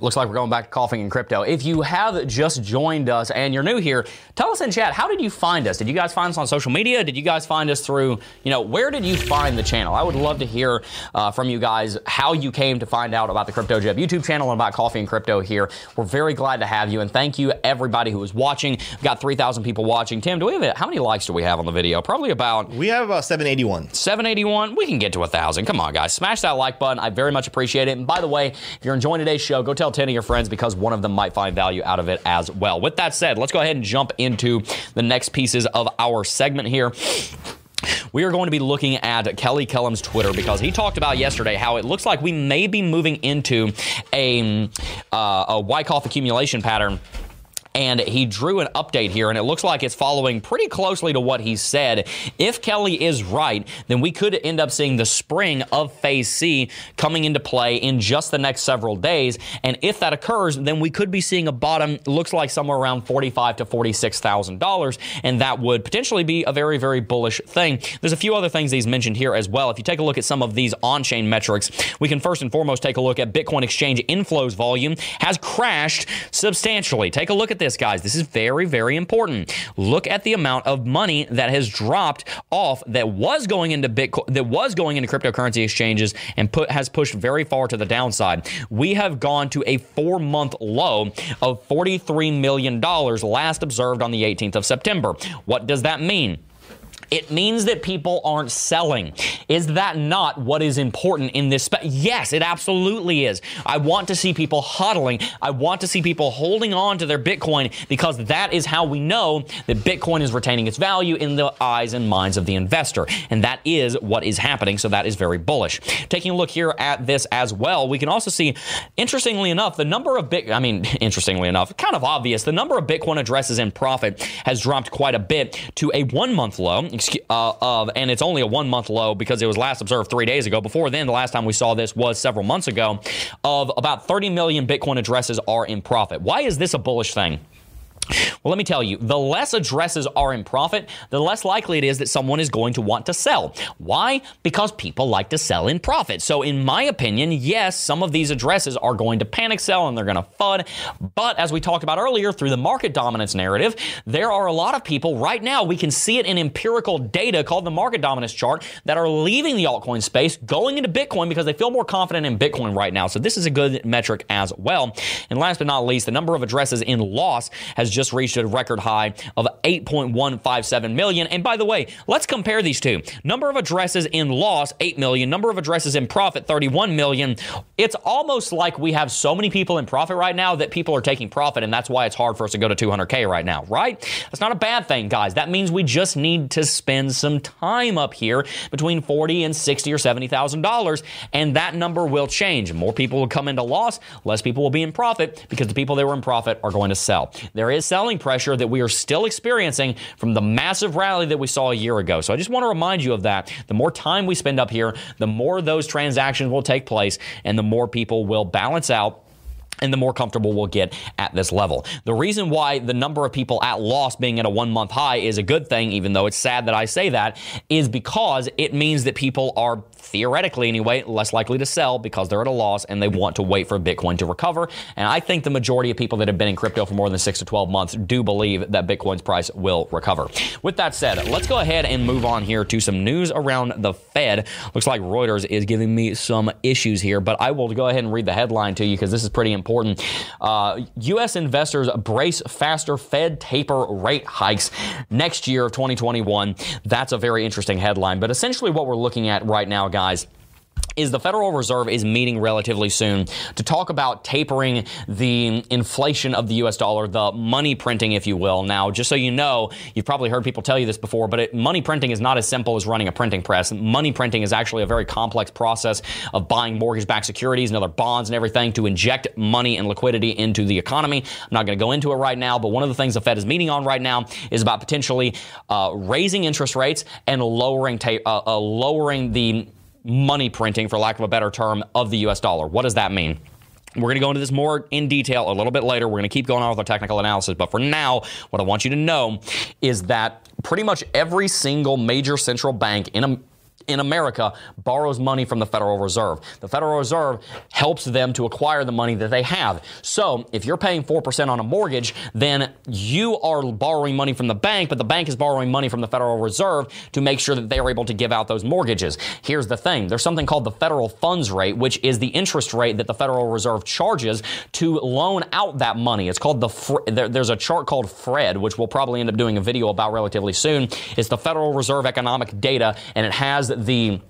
Looks like we're going back to coughing and crypto. If you have just joined us and you're new here, tell us in chat, how did you find us? Did you guys find us on social media? Did you guys find us through, you know, where did you find the channel? I would love to hear uh, from you guys how you came to find out about the Crypto Jebb YouTube channel and about coffee and crypto here. We're very glad to have you and thank you everybody who is watching. We've got 3,000 people watching. Tim, do we have it? How many likes do we have on the video? Probably about We have about 781. 781 we can get to a thousand come on guys smash that like button i very much appreciate it and by the way if you're enjoying today's show go tell tell 10 of your friends because one of them might find value out of it as well. With that said, let's go ahead and jump into the next pieces of our segment here. We are going to be looking at Kelly Kellum's Twitter because he talked about yesterday how it looks like we may be moving into a, uh, a Wyckoff accumulation pattern and he drew an update here, and it looks like it's following pretty closely to what he said. If Kelly is right, then we could end up seeing the spring of Phase C coming into play in just the next several days. And if that occurs, then we could be seeing a bottom. Looks like somewhere around forty-five to forty-six thousand dollars, and that would potentially be a very, very bullish thing. There's a few other things he's mentioned here as well. If you take a look at some of these on-chain metrics, we can first and foremost take a look at Bitcoin exchange inflows volume has crashed substantially. Take a look at this, guys. This is very, very important. Look at the amount of money that has dropped off that was going into Bitcoin, that was going into cryptocurrency exchanges, and put has pushed very far to the downside. We have gone to a four-month low of forty-three million dollars, last observed on the 18th of September. What does that mean? It means that people aren't selling. Is that not what is important in this? Spe- yes, it absolutely is. I want to see people huddling. I want to see people holding on to their Bitcoin because that is how we know that Bitcoin is retaining its value in the eyes and minds of the investor. And that is what is happening. So that is very bullish. Taking a look here at this as well, we can also see, interestingly enough, the number of Bit, I mean, interestingly enough, kind of obvious, the number of Bitcoin addresses in profit has dropped quite a bit to a one month low uh, of, and it's only a one month low because it was last observed three days ago. Before then, the last time we saw this was several months ago, of about 30 million Bitcoin addresses are in profit. Why is this a bullish thing? Well, let me tell you, the less addresses are in profit, the less likely it is that someone is going to want to sell. Why? Because people like to sell in profit. So, in my opinion, yes, some of these addresses are going to panic sell and they're going to FUD. But as we talked about earlier, through the market dominance narrative, there are a lot of people right now, we can see it in empirical data called the market dominance chart, that are leaving the altcoin space, going into Bitcoin because they feel more confident in Bitcoin right now. So, this is a good metric as well. And last but not least, the number of addresses in loss has just reached a record high of 8.157 million. And by the way, let's compare these two. Number of addresses in loss, 8 million. Number of addresses in profit, 31 million. It's almost like we have so many people in profit right now that people are taking profit, and that's why it's hard for us to go to 200K right now, right? That's not a bad thing, guys. That means we just need to spend some time up here between 40 and 60 or 70,000 dollars, and that number will change. More people will come into loss, less people will be in profit because the people that were in profit are going to sell. There is selling pressure that we are still experiencing from the massive rally that we saw a year ago. So I just want to remind you of that. The more time we spend up here, the more those transactions will take place and the more people will balance out and the more comfortable we'll get at this level. The reason why the number of people at loss being at a one month high is a good thing, even though it's sad that I say that, is because it means that people are theoretically anyway, less likely to sell because they're at a loss and they want to wait for Bitcoin to recover. And I think the majority of people that have been in crypto for more than six to 12 months do believe that Bitcoin's price will recover. With that said, let's go ahead and move on here to some news around the Fed. Looks like Reuters is giving me some issues here, but I will go ahead and read the headline to you because this is pretty important. Uh, U.S. investors brace faster Fed taper rate hikes next year of 2021. That's a very interesting headline. But essentially, what we're looking at right now, guys is the Federal Reserve is meeting relatively soon to talk about tapering the inflation of the US dollar, the money printing, if you will. Now, just so you know, you've probably heard people tell you this before, but it, money printing is not as simple as running a printing press. Money printing is actually a very complex process of buying mortgage backed securities and other bonds and everything to inject money and liquidity into the economy. I'm not going to go into it right now, but one of the things the Fed is meeting on right now is about potentially uh, raising interest rates and lowering, ta- uh, uh, lowering the money printing, for lack of a better term, of the US dollar. What does that mean? We're going to go into this more in detail a little bit later. We're going to keep going on with our technical analysis. But for now, what I want you to know is that pretty much every single major central bank in, in America borrows money from the Federal Reserve. The Federal Reserve helps them to acquire the money that they have. So if you're paying 4% on a mortgage, then you are borrowing money from the bank, but the bank is borrowing money from the Federal Reserve to make sure that they are able to give out those mortgages. Here's the thing there's something called the federal funds rate, which is the interest rate that the Federal Reserve charges to loan out that money. It's called the, there, there's a chart called FRED, which we'll probably end up doing a video about relatively soon. It's the Federal Reserve economic data, and it has the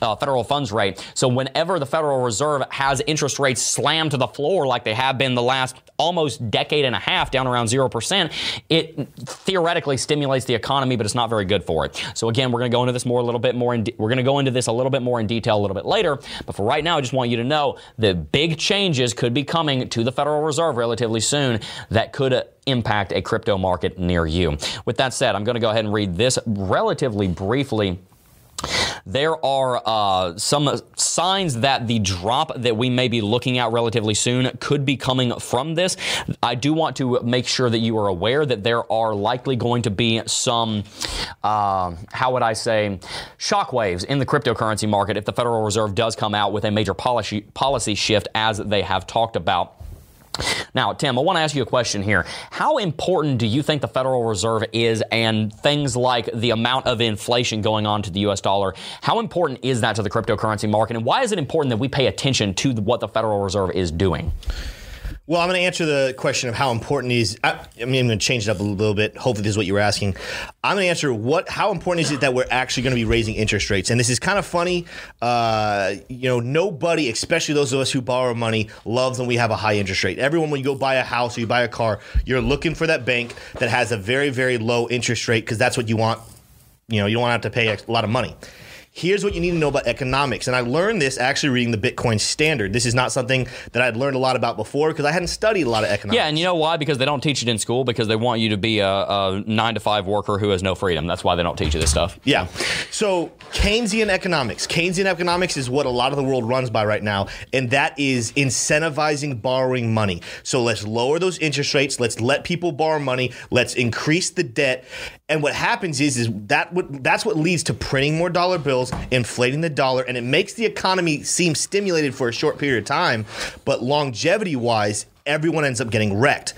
uh, federal funds rate. So whenever the Federal Reserve has interest rates slammed to the floor like they have been the last almost decade and a half down around 0%, it theoretically stimulates the economy, but it's not very good for it. So again, we're going to go into this more a little bit more in de- we're going to go into this a little bit more in detail a little bit later, but for right now I just want you to know the big changes could be coming to the Federal Reserve relatively soon that could uh, impact a crypto market near you. With that said, I'm going to go ahead and read this relatively briefly. There are uh, some signs that the drop that we may be looking at relatively soon could be coming from this. I do want to make sure that you are aware that there are likely going to be some, uh, how would I say, shockwaves in the cryptocurrency market if the Federal Reserve does come out with a major policy, policy shift as they have talked about. Now, Tim, I want to ask you a question here. How important do you think the Federal Reserve is and things like the amount of inflation going on to the US dollar? How important is that to the cryptocurrency market? And why is it important that we pay attention to what the Federal Reserve is doing? Well, I'm going to answer the question of how important is. I, I mean, I'm going to change it up a little bit. Hopefully, this is what you were asking. I'm going to answer what. How important is it that we're actually going to be raising interest rates? And this is kind of funny. Uh, you know, nobody, especially those of us who borrow money, loves when we have a high interest rate. Everyone, when you go buy a house or you buy a car, you're looking for that bank that has a very, very low interest rate because that's what you want. You know, you don't want to have to pay a lot of money here's what you need to know about economics. And I learned this actually reading the Bitcoin Standard. This is not something that I'd learned a lot about before because I hadn't studied a lot of economics. Yeah, and you know why? Because they don't teach it in school because they want you to be a, a nine to five worker who has no freedom. That's why they don't teach you this stuff. Yeah. So Keynesian economics. Keynesian economics is what a lot of the world runs by right now, and that is incentivizing borrowing money. So let's lower those interest rates. Let's let people borrow money. Let's increase the debt. And what happens is, is that what that's what leads to printing more dollar bills, inflating the dollar, and it makes the economy seem stimulated for a short period of time. But longevity wise, everyone ends up getting wrecked.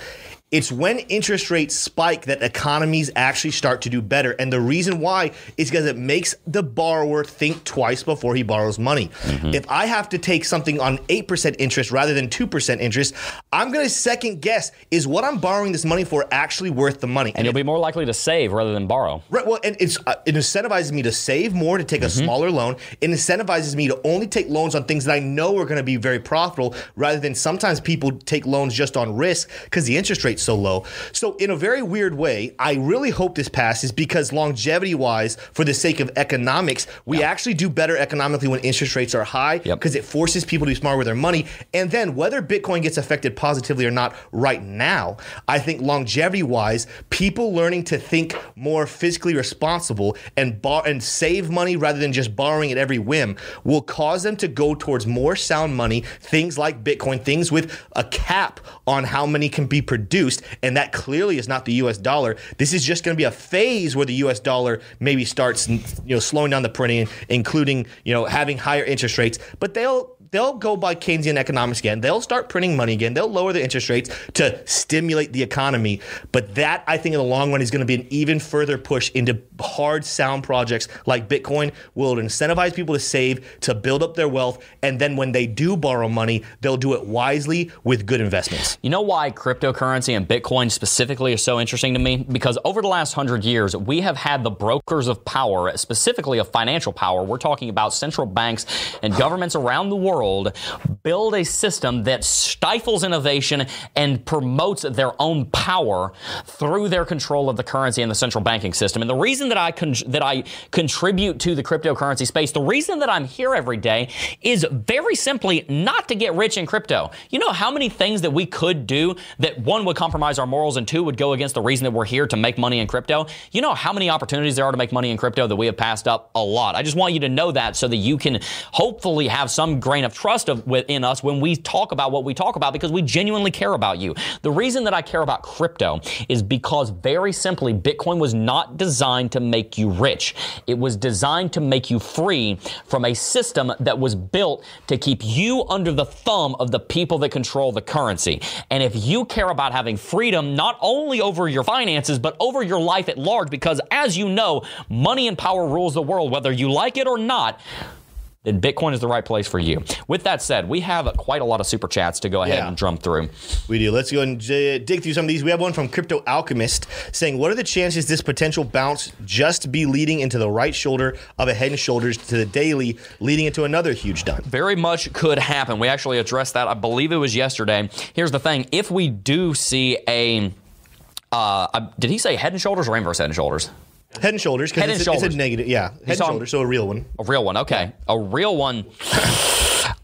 It's when interest rates spike that economies actually start to do better. And the reason why is because it makes the borrower think twice before he borrows money. Mm-hmm. If I have to take something on 8% interest rather than 2% interest, I'm going to second guess is what I'm borrowing this money for actually worth the money? And, and you'll be more likely to save rather than borrow. Right. Well, and it's uh, it incentivizes me to save more, to take a mm-hmm. smaller loan. It incentivizes me to only take loans on things that I know are going to be very profitable rather than sometimes people take loans just on risk because the interest rate so low. So, in a very weird way, I really hope this passes because longevity wise, for the sake of economics, we actually do better economically when interest rates are high because yep. it forces people to be smart with their money. And then, whether Bitcoin gets affected positively or not right now, I think longevity wise, people learning to think more fiscally responsible and bar and save money rather than just borrowing at every whim will cause them to go towards more sound money, things like Bitcoin, things with a cap on how many can be produced and that clearly is not the U.S. dollar. This is just going to be a phase where the U.S. dollar maybe starts, you know, slowing down the printing, including you know having higher interest rates. But they'll they'll go by Keynesian economics again. They'll start printing money again. They'll lower the interest rates to stimulate the economy. But that, I think, in the long run, is going to be an even further push into hard, sound projects like Bitcoin. Will incentivize people to save, to build up their wealth, and then when they do borrow money, they'll do it wisely with good investments. You know why cryptocurrency and Bitcoin specifically is so interesting to me? Because over the last hundred years, we have had the brokers of power, specifically of financial power. We're talking about central banks and governments around the world world build a system that stifles innovation and promotes their own power through their control of the currency and the central banking system. And the reason that I con- that I contribute to the cryptocurrency space, the reason that I'm here every day is very simply not to get rich in crypto. You know how many things that we could do that one would compromise our morals and two would go against the reason that we're here to make money in crypto? You know how many opportunities there are to make money in crypto that we have passed up a lot. I just want you to know that so that you can hopefully have some grain of trust of, within us when we talk about what we talk about because we genuinely care about you. The reason that I care about crypto is because very simply, Bitcoin was not designed to make you rich. It was designed to make you free from a system that was built to keep you under the thumb of the people that control the currency. And if you care about having freedom, not only over your finances, but over your life at large, because as you know, money and power rules the world, whether you like it or not, then Bitcoin is the right place for you. With that said, we have quite a lot of super chats to go ahead Yeah. and jump through. We do. Let's go and dig through some of these. We have one from Crypto Alchemist saying, "What are the chances this potential bounce just be leading into the right shoulder of a Head and Shoulders to the daily, leading into another huge dump? Very much could happen. We actually addressed that. I believe it was yesterday. Here's the thing: if we do see a, uh, a- did he say head and shoulders or inverse head and shoulders? Head and Shoulders. Head and it's, a- it's Shoulders. a negative. Yeah, Head and Shoulders. So a real one. A real one, okay. A real one.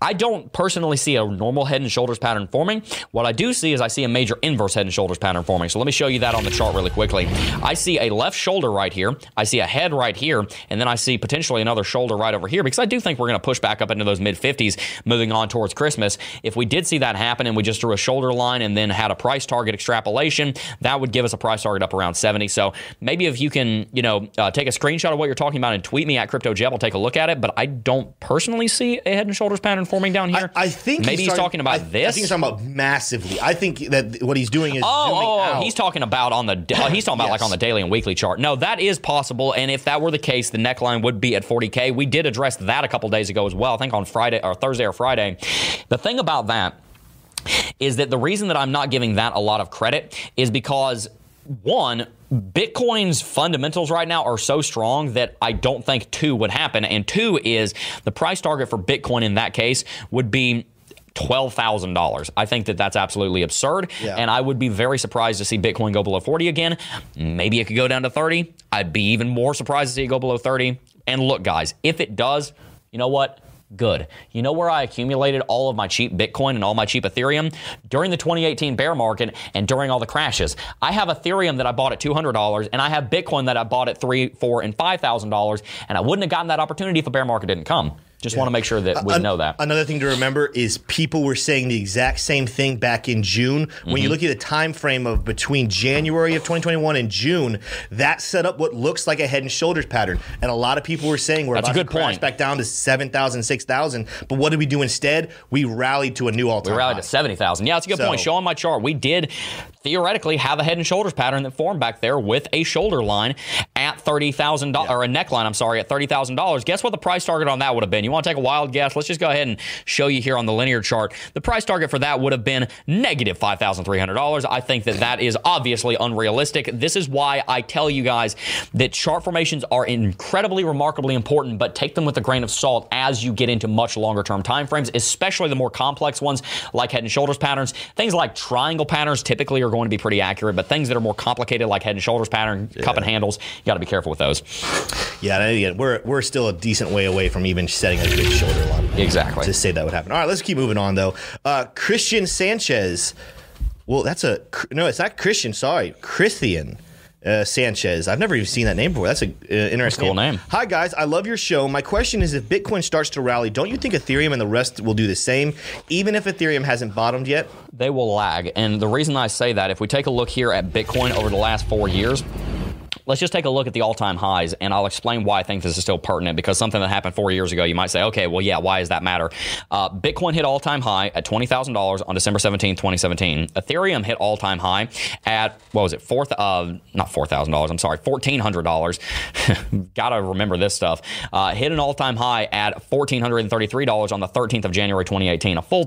I don't personally see a normal head and shoulders pattern forming. What I do see is I see a major inverse head and shoulders pattern forming. So let me show you that on the chart really quickly. I see a left shoulder right here. I see a head right here. And then I see potentially another shoulder right over here because I do think we're going to push back up into those mid 50s moving on towards Christmas. If we did see that happen and we just drew a shoulder line and then had a price target extrapolation, that would give us a price target up around 70. So maybe if you can, you know, uh, take a screenshot of what you're talking about and tweet me at CryptoJebb, I'll take a look at it. But I don't personally see a head and shoulders pattern forming down here. I think maybe he's, starting- talking about I, this. I think he's talking about massively. I think that what he's doing is Oh, zooming oh, out. he's talking about on the uh, he's talking about like on the daily and weekly chart. No, that is possible, and if that were the case, the neckline would be at 40k. We did address that a couple days ago as well. I think on Friday or Thursday or Friday. The thing about that is that the reason that I'm not giving that a lot of credit is because one, Bitcoin's fundamentals right now are so strong that I don't think two would happen. And two is the price target for Bitcoin in that case would be. $12,000. I think that that's absolutely absurd. Yeah. And I would be very surprised to see Bitcoin go below 40 again. Maybe it could go down to 30. I'd be even more surprised to see it go below 30. And look, guys, if it does, you know what? Good. You know where I accumulated all of my cheap Bitcoin and all my cheap Ethereum? During the 2018 bear market and during all the crashes. I have Ethereum that I bought at $200 and I have Bitcoin that I bought at three, four, and $5,000. And I wouldn't have gotten that opportunity if a bear market didn't come. Just want to make sure that we An- know that. Another thing to remember is people were saying the exact same thing back in June. When Mm-hmm. you look at the time frame of between January of 2021 and June, that set up what looks like a head and shoulders pattern. And a lot of people were saying we're That's a about good to crash point. back down to 7,000, 6,000. But what did we do instead? We rallied to a new all-time We rallied high. to 70,000. Yeah, that's a good So- point. Show on my chart. We did theoretically have a head and shoulders pattern that formed back there with a shoulder line at $30,000 or a neckline, I'm sorry, at $30,000. Guess what the price target on that would have been? You want to take a wild guess? Let's just go ahead and show you here on the linear chart. The price target for that would have been negative $5,300. I think that that is obviously unrealistic. This is why I tell you guys that chart formations are incredibly remarkably important, but take them with a grain of salt as you get into much longer term time frames, especially the more complex ones like head and shoulders patterns. Things like triangle patterns typically are going to be pretty accurate, but things that are more complicated like head and shoulders pattern, cup and handles, you got to be careful with those. Yeah, and again, we're, we're still a decent way away from even setting a good shoulder line. Exactly. To say that would happen. All right, let's keep moving on, though. Uh, Christian Sanchez. Well, that's a. No, it's not Christian. Sorry. Christian. Uh, Sanchez. I've never even seen that name before. That's an uh, interesting cool name. Hi guys, I love your show. My question is, if Bitcoin starts to rally, don't you think Ethereum and the rest will do the same, even if Ethereum hasn't bottomed yet? they will lag. And the reason I say that, if we take a look here at Bitcoin over the last four years, let's just take a look at the all-time highs and i'll explain why i think this is still pertinent because something that happened four years ago you might say okay well yeah why does that matter? Uh, bitcoin hit all-time high at $20000 on december 17 2017 ethereum hit all-time high at what was it fourth uh, not $4000 i'm sorry $1400 gotta remember this stuff. Uh, hit an all-time high at $1433 on the 13th of january 2018 a full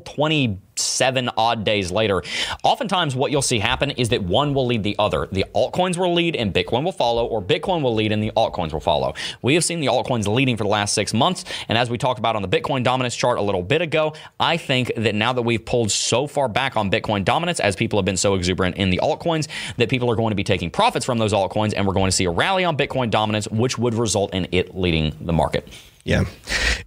27 odd days later oftentimes what you'll see happen is that one will lead the other. The altcoins will lead and bitcoin will follow or bitcoin will lead and the altcoins will follow. We have seen the altcoins leading for the last six months and as we talked about on the bitcoin dominance chart a little bit ago i think that now that we've pulled so far back on bitcoin dominance as people have been so exuberant in the altcoins that people are going to be taking profits from those altcoins and we're going to see a rally on bitcoin dominance which would result in it leading the market Yeah.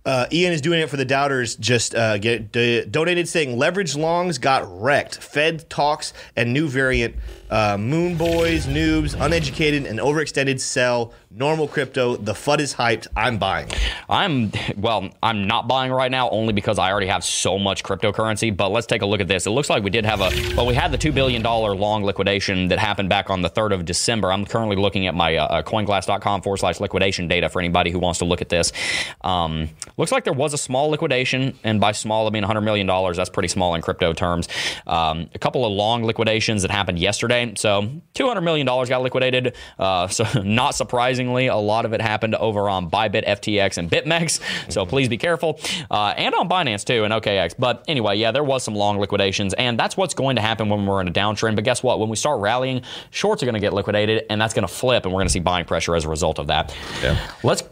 Uh, Ian is doing it for the doubters. Just uh, get d- donated saying leverage longs got wrecked. Fed talks and new variant. Uh, moon boys, noobs, uneducated, and overextended sell. Normal crypto. The FUD is hyped. I'm buying. I'm well, I'm not buying right now only because I already have so much cryptocurrency. But let's take a look at this. It looks like we did have a well, we had the two billion dollar long liquidation that happened back on the third of December. I'm currently looking at my uh, CoinGlass.com forward slash liquidation data for anybody who wants to look at this. Um, looks like there was a small liquidation, and by small I mean 100 million dollars. That's pretty small in crypto terms. Um, a couple of long liquidations that happened yesterday. So $200 million got liquidated. Uh, so, not surprisingly, a lot of it happened over on Bybit, FTX, and BitMEX. So, please be careful. Uh, and on Binance, too, and OKX. But anyway, yeah, there was some long liquidations. And that's what's going to happen when we're in a downtrend. But guess what? When we start rallying, shorts are going to get liquidated, and that's going to flip, and we're going to see buying pressure as a result of that. Yeah. Let's.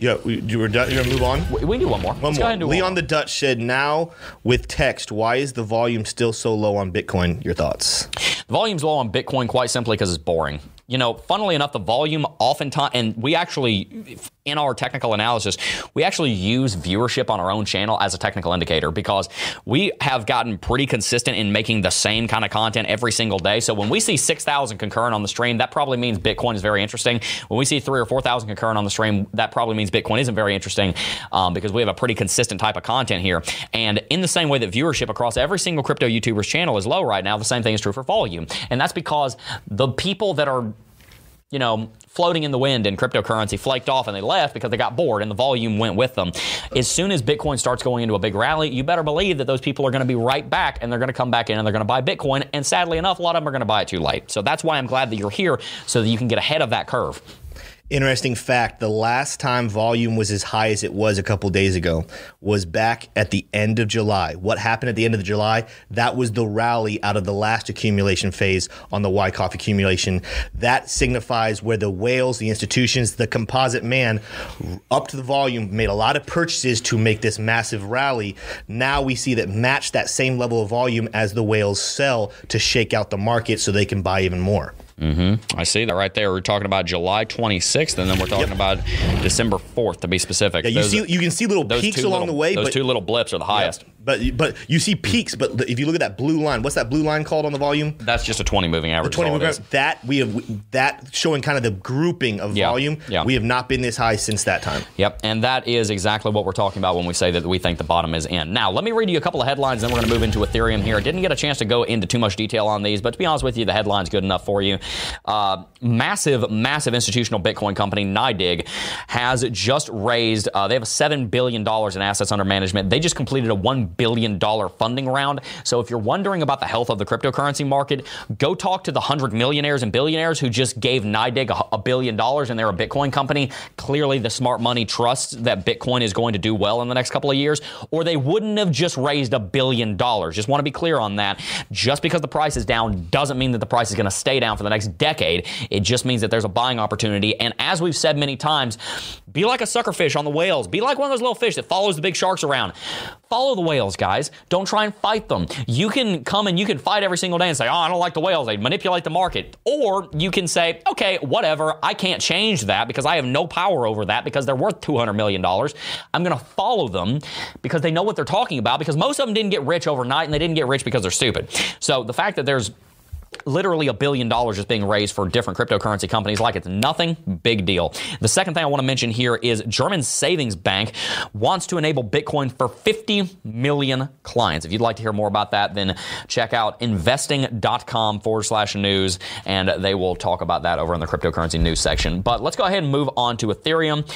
Yeah, we, you were done. You're gonna move on. We we can do one more. One Let's more. Leon one. the Dutch said, "Now with text, why is the volume still so low on Bitcoin? Your thoughts?" The volume's low on Bitcoin quite simply because it's boring. You know, funnily enough, the volume oftentimes, and we actually, in our technical analysis, we actually use viewership on our own channel as a technical indicator because we have gotten pretty consistent in making the same kind of content every single day. So when we see 6,000 concurrent on the stream, that probably means Bitcoin is very interesting. When we see three or 4,000 concurrent on the stream, that probably means Bitcoin isn't very interesting um, because we have a pretty consistent type of content here. And in the same way that viewership across every single crypto YouTuber's channel is low right now, the same thing is true for volume. And that's because the people that are you know, floating in the wind in cryptocurrency flaked off and they left because they got bored and the volume went with them. As soon as Bitcoin starts going into a big rally, you better believe that those people are going to be right back and they're going to come back in and they're going to buy Bitcoin. And sadly enough, a lot of them are going to buy it too late. So that's why I'm glad that you're here so that you can get ahead of that curve. Interesting fact: the last time volume was as high as it was a couple days ago was back at the end of July. What happened at the end of July? That was the rally out of the last accumulation phase on the Wyckoff accumulation. That signifies where the whales, the institutions, the composite man, up to the volume, made a lot of purchases to make this massive rally. Now we see that match that same level of volume as the whales sell to shake out the market so they can buy even more. Mm-hmm. I see that right there. We're talking about July 26th, and then we're talking about December 4th to be specific. Yeah, you Those- see, you can see little peaks along little- the way, Those but two little blips are the highest. But but you see peaks. But if you look at that blue line, what's that blue line called on the volume? That's just a 20 moving average. The Twenty is all it is. movement. That we have that showing kind of the grouping of Yeah, volume. yeah. We have not been this high since that time. Yep, and that is exactly what we're talking about when we say that we think the bottom is in. Now, let me read you a couple of headlines, then we're going to move into Ethereum here. I didn't get a chance to go into too much detail on these, but to be honest with you, the headline's good enough for you. Uh, massive, massive institutional Bitcoin company, NYDIG, has just raised, uh, they have $7 billion in assets under management. They just completed a $1 billion funding round. So if you're wondering about the health of the cryptocurrency market, go talk to the 100 millionaires and billionaires who just gave NYDIG a, a billion dollars and they're a Bitcoin company. Clearly, the smart money trusts that Bitcoin is going to do well in the next couple of years, or they wouldn't have just raised a billion dollars. Just want to be clear on that. Just because the price is down doesn't mean that the price is going to stay down for the next decade. It just means that there's a buying opportunity. And as we've said many times, be like a sucker fish on the whales. Be like one of those little fish that follows the big sharks around. Follow the whales, guys. Don't try and fight them. You can come and you can fight every single day and say, oh, I don't like the whales. They manipulate the market. Or you can say, okay, whatever. I can't change that because I have no power over that because they're worth $200 million. I'm going to follow them because they know what they're talking about because most of them didn't get rich overnight and they didn't get rich because they're stupid. So the fact that there's literally a billion dollars is being raised for different cryptocurrency companies like it's nothing big deal. The second thing i want to mention here is german savings bank wants to enable bitcoin for 50 million clients. If you'd like to hear more about that then check out investing.com forward slash news and they will talk about that over in the cryptocurrency news section. But let's go ahead and move on to ethereum.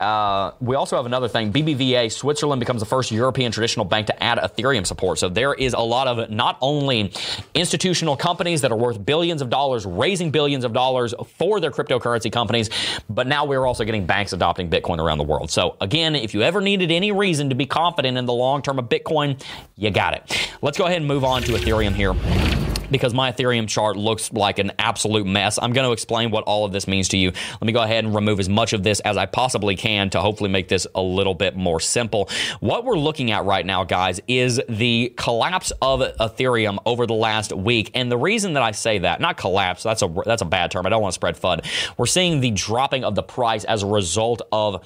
Uh, we also have another thing. Bbva switzerland becomes the first european traditional bank to add ethereum support. So there is a lot of not only institutional companies that are worth billions of dollars, raising billions of dollars for their cryptocurrency companies. But now we're also getting banks adopting Bitcoin around the world. So, again, if you ever needed any reason to be confident in the long term of Bitcoin, you got it. Let's go ahead and move on to Ethereum here because my Ethereum chart looks like an absolute mess. I'm going to explain what all of this means to you. Let me go ahead and remove as much of this as I possibly can to hopefully make this a little bit more simple. What we're looking at right now, guys, is the collapse of Ethereum over the last week. And the reason that I say that, not collapse, that's a that's a bad term. I don't want to spread FUD. We're seeing the dropping of the price as a result of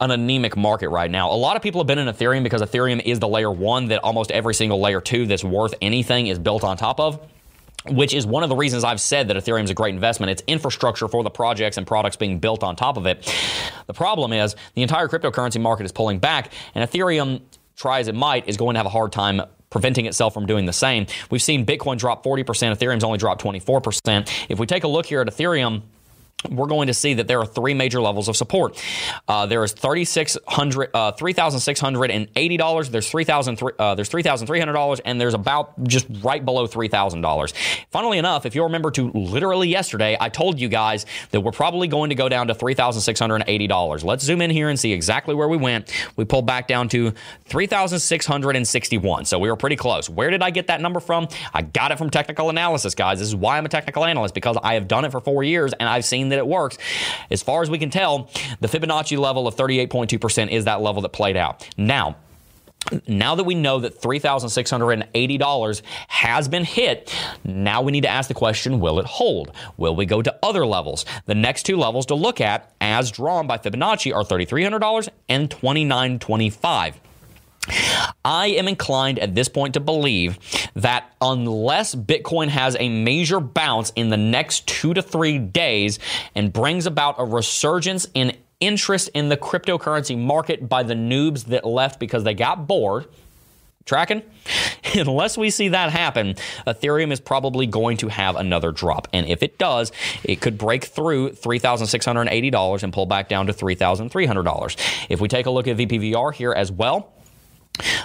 an anemic market right now. A lot of people have been in Ethereum because Ethereum is the layer 1 that almost every single layer 2 that's worth anything is built on top of which is one of the reasons I've said that Ethereum is a great investment. It's infrastructure for the projects and products being built on top of it. The problem is the entire cryptocurrency market is pulling back, and Ethereum, try as it might, is going to have a hard time preventing itself from doing the same. We've seen Bitcoin drop 40%, Ethereum's only dropped 24%. If we take a look here at Ethereum, we're going to see that there are three major levels of support. Uh, there is 3,600, uh, $3,680, there's $3,000, uh, there's $3,300, and there's about just right below $3,000. Funnily enough, if you'll remember to literally yesterday, I told you guys that we're probably going to go down to $3,680. Let's zoom in here and see exactly where we went. We pulled back down to 3,661. So we were pretty close. Where did I get that number from? I got it from technical analysis, guys. This is why I'm a technical analyst because I have done it for four years and I've seen that it works. As far as we can tell, the Fibonacci level of 38.2% is that level that played out. Now, now that we know that $3,680 has been hit, now we need to ask the question will it hold? Will we go to other levels? The next two levels to look at, as drawn by Fibonacci, are $3,300 and $2,925. I am inclined at this point to believe that unless Bitcoin has a major bounce in the next two to three days and brings about a resurgence in interest in the cryptocurrency market by the noobs that left because they got bored. Tracking? Unless we see that happen, Ethereum is probably going to have another drop. And if it does, it could break through $3,680 and pull back down to $3,300. If we take a look at VPVR here as well,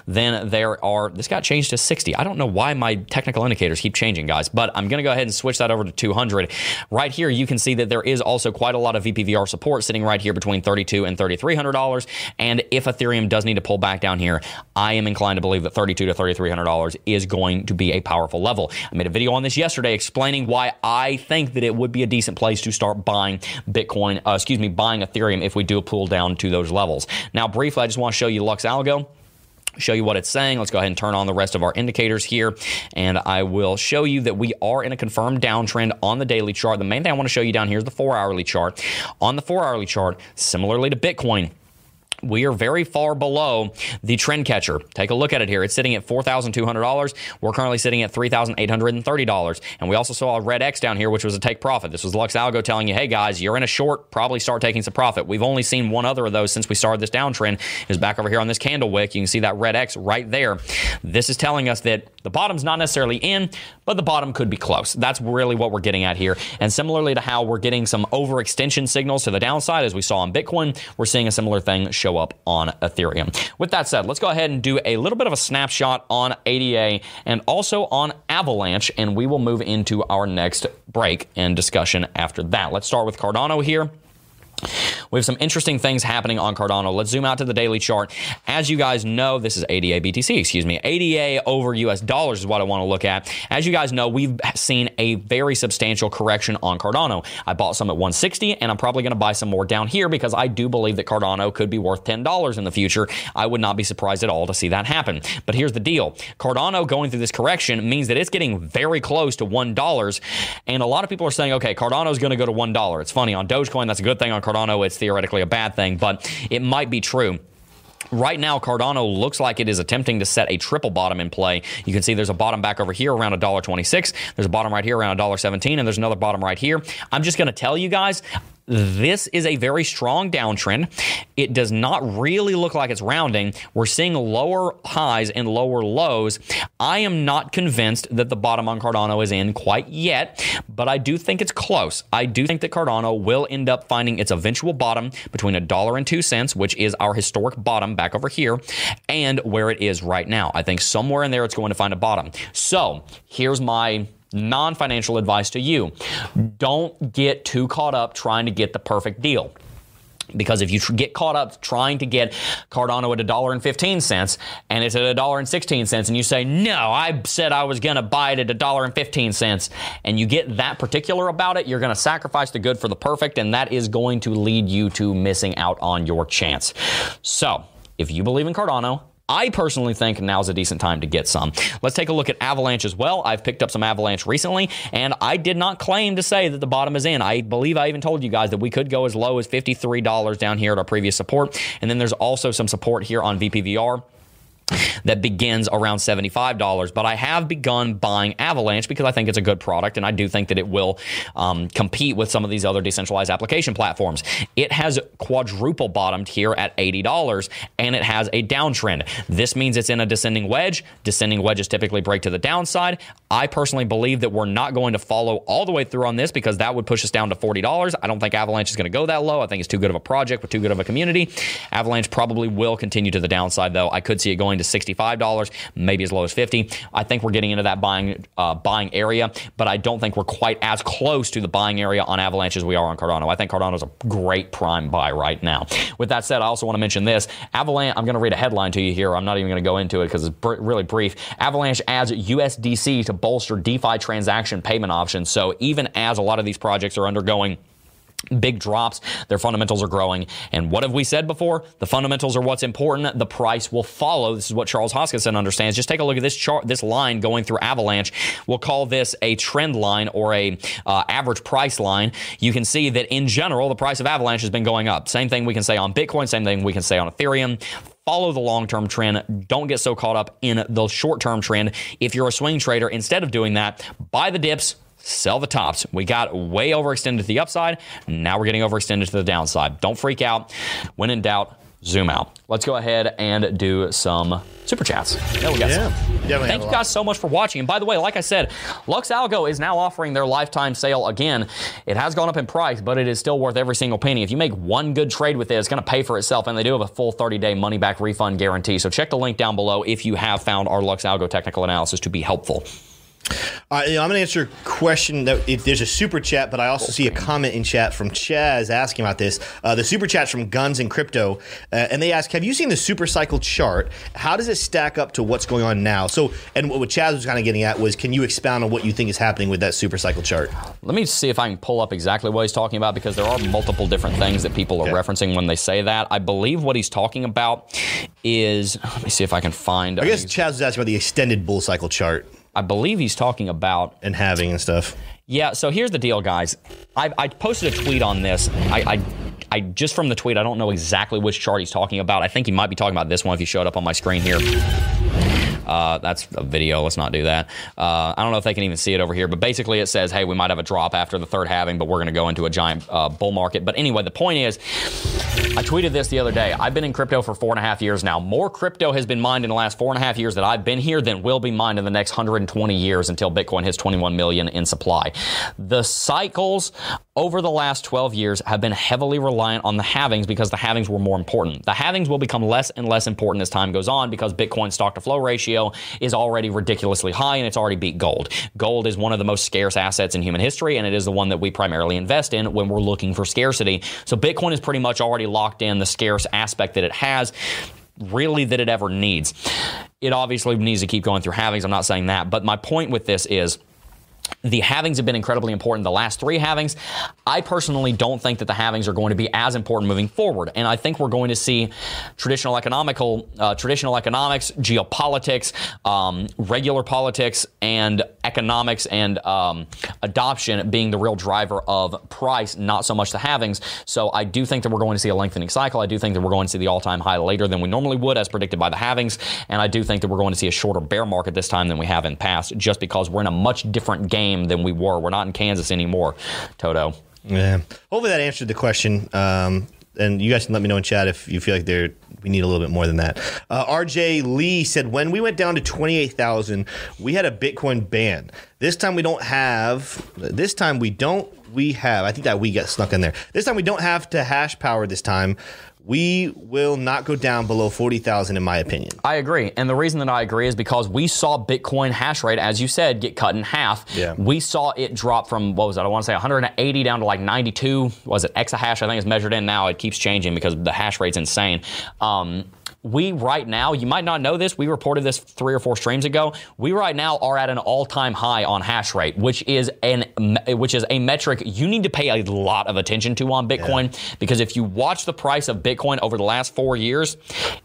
then there are, this got changed to 60. I don't know why my technical indicators keep changing, guys, but I'm going to go ahead and switch that over to 200. Right here, you can see that there is also quite a lot of VPVR support sitting right here between 32 and $3,300. And if Ethereum does need to pull back down here, I am inclined to believe that 32 to $3,300 is going to be a powerful level. I made a video on this yesterday explaining why I think that it would be a decent place to start buying Bitcoin, uh, excuse me, buying Ethereum if we do pull down to those levels. Now, briefly, I just want to show you Lux Algo show you what it's saying. Let's go ahead and turn on the rest of our indicators here. And I will show you that we are in a confirmed downtrend on the daily chart. The main thing I want to show you down here is the four hourly chart. On the four hourly chart, similarly to Bitcoin, we are very far below the trend catcher. Take a look at it here. It's sitting at $4,200. We're currently sitting at $3,830. And we also saw a red X down here, which was a take profit. This was Lux Algo telling you, hey guys, you're in a short, probably start taking some profit. We've only seen one other of those since we started this downtrend. Is back over here on this candle wick. You can see that red X right there. This is telling us that the bottom's not necessarily in, but the bottom could be close. That's really what we're getting at here. And similarly to how we're getting some overextension signals to the downside, as we saw on Bitcoin, we're seeing a similar thing show up on Ethereum. With that said, let's go ahead and do a little bit of a snapshot on ADA and also on Avalanche, and we will move into our next break and discussion after that. Let's start with Cardano here. We have some interesting things happening on Cardano. Let's zoom out to the daily chart. As you guys know, this is ADA BTC, excuse me. ADA over US dollars is what I want to look at. As you guys know, we've seen a very substantial correction on Cardano. I bought some at 160 and I'm probably going to buy some more down here because I do believe that Cardano could be worth $10 in the future. I would not be surprised at all to see that happen. But here's the deal. Cardano going through this correction means that it's getting very close to $1 and a lot of people are saying, "Okay, Cardano is going to go to $1." It's funny on Dogecoin that's a good thing on Cardano it's theoretically a bad thing, but it might be true. Right now, Cardano looks like it is attempting to set a triple bottom in play. You can see there's a bottom back over here around $1.26. There's a bottom right here around $1.17, and there's another bottom right here. I'm just going to tell you guys, this is a very strong downtrend. It does not really look like it's rounding. We're seeing lower highs and lower lows. I am not convinced that the bottom on Cardano is in quite yet, but I do think it's close. I do think that Cardano will end up finding its eventual bottom between a dollar and two cents, which is our historic bottom back over here, and where it is right now. I think somewhere in there it's going to find a bottom. So here's my non financial advice to you don't get too caught up trying to get the perfect deal. Because if you get caught up trying to get Cardano at a dollar and it's at a dollar and you say, "No, I said I was going to buy it at a dollar and fifteen cents," and you get that particular about it, you're going to sacrifice the good for the perfect, and that is going to lead you to missing out on your chance. So, if you believe in Cardano, I personally think now's a decent time to get some. Let's take a look at Avalanche as well. I've picked up some Avalanche recently, and I did not claim to say that the bottom is in. I believe I even told you guys that we could go as low as $53 down here at our previous support. And then there's also some support here on VPVR that begins around $75. But I have begun buying Avalanche because I think it's a good product and I do think that it will um, compete with some of these other decentralized application platforms. It has quadruple bottomed here at $80 and it has a downtrend. This means it's in a descending wedge. Descending wedges typically break to the downside. I personally believe that we're not going to follow all the way through on this because that would push us down to $40. I don't think Avalanche is going to go that low. I think it's too good of a project with too good of a community. Avalanche probably will continue to the downside though. I could see it going to $65, maybe as low as 50. I think we're getting into that buying uh, buying area, but I don't think we're quite as close to the buying area on Avalanche as we are on Cardano. I think Cardano is a great prime buy right now. With that said, I also want to mention this. Avalanche, I'm going to read a headline to you here. I'm not even going to go into it because it's br- really brief. Avalanche adds USDC to bolster DeFi transaction payment options. So even as a lot of these projects are undergoing big drops. Their fundamentals are growing. And what have we said before? The fundamentals are what's important. The price will follow. This is what Charles Hoskinson understands. Just take a look at this chart, this line going through Avalanche. We'll call this a trend line or a uh, average price line. You can see that in general, the price of Avalanche has been going up. Same thing we can say on Bitcoin. Same thing we can say on Ethereum follow the long term trend. Don't get so caught up in the short term trend. If you're a swing trader, instead of doing that, buy the dips, sell the tops. We got way overextended to the upside. Now we're getting overextended to the downside. Don't freak out. When in doubt, zoom out. Let's go ahead and do some super chats. Yeah, we got Yeah, some. Thank you guys so much for watching. And by the way, like I said, Lux Algo is now offering their lifetime sale again. It has gone up in price, but it is still worth every single penny. If you make one good trade with it, it's going to pay for itself. And they do have a full 30 day money back refund guarantee. So check the link down below if you have found our Lux Algo technical analysis to be helpful. Uh, you know, I'm going to answer a question that if there's a super chat, but I also see a comment in chat from Chaz asking about this. Uh, the super chat's from Guns and Crypto, uh, and they ask, "Have you seen the super cycle chart? How does it stack up to what's going on now?" So, and what Chaz was kind of getting at was, can you expound on what you think is happening with that super cycle chart? Let me see if I can pull up exactly what he's talking about because there are multiple different things that people are Okay. referencing when they say that. I believe what he's talking about is let me see if I can find. I guess Chaz was asking about the extended bull cycle chart I believe he's talking about and having and stuff. Yeah, so here's the deal, guys. I, I posted a tweet on this. I, I, I just from the tweet, I don't know exactly which chart he's talking about. I think he might be talking about this one if you showed up on my screen here. Uh, that's a video. Let's not do that. Uh, I don't know if they can even see it over here, but basically it says, hey, we might have a drop after the third halving, but we're going to go into a giant uh, bull market. But anyway, the point is, I tweeted this the other day. I've been in crypto for four and a half years now. More crypto has been mined in the last four and a half years that I've been here than will be mined in the next 120 years until Bitcoin hits 21 million in supply. The cycles over the last 12 years have been heavily reliant on the halvings because the halvings were more important. The halvings will become less and less important as time goes on because Bitcoin's stock to flow ratio is already ridiculously high and it's already beat gold. Gold is one of the most scarce assets in human history and it is the one that we primarily invest in when we're looking for scarcity. So Bitcoin is pretty much already locked in the scarce aspect that it has really that it ever needs. It obviously needs to keep going through halvings. I'm not saying that, but my point with this is the halvings have been incredibly important. The last three halvings, I personally don't think that the halvings are going to be as important moving forward. And I think we're going to see traditional economical, uh, traditional economics, geopolitics, um, regular politics, and economics and um, adoption being the real driver of price, not so much the halvings. So I do think that we're going to see a lengthening cycle. I do think that we're going to see the all-time high later than we normally would, as predicted by the halvings. And I do think that we're going to see a shorter bear market this time than we have in past, just because we're in a much different game than we were. We're not in Kansas anymore, Toto. Yeah. Hopefully that answered the question. Um, and you guys can let me know in chat if you feel like there we need a little bit more than that. Uh, RJ Lee said when we went down to twenty eight thousand, we had a Bitcoin ban. This time we don't have. This time we don't. We have. I think that we got snuck in there. This time we don't have to hash power. This time we will not go down below forty thousand, in my opinion. I agree. And the reason that I agree is because we saw Bitcoin hash rate, as you said, get cut in half. Yeah. We saw it drop from, what was it? I want to say 180 down to like 92. Was it exahash? I think it's measured in now. It keeps changing because the hash rate's insane. Um, we right now, you might not know this. We reported this three or four streams ago. We right now are at an all-time high on hash rate, which is an which is a metric you need to pay a lot of attention to on Bitcoin because if you watch the price of Bitcoin over the last four years,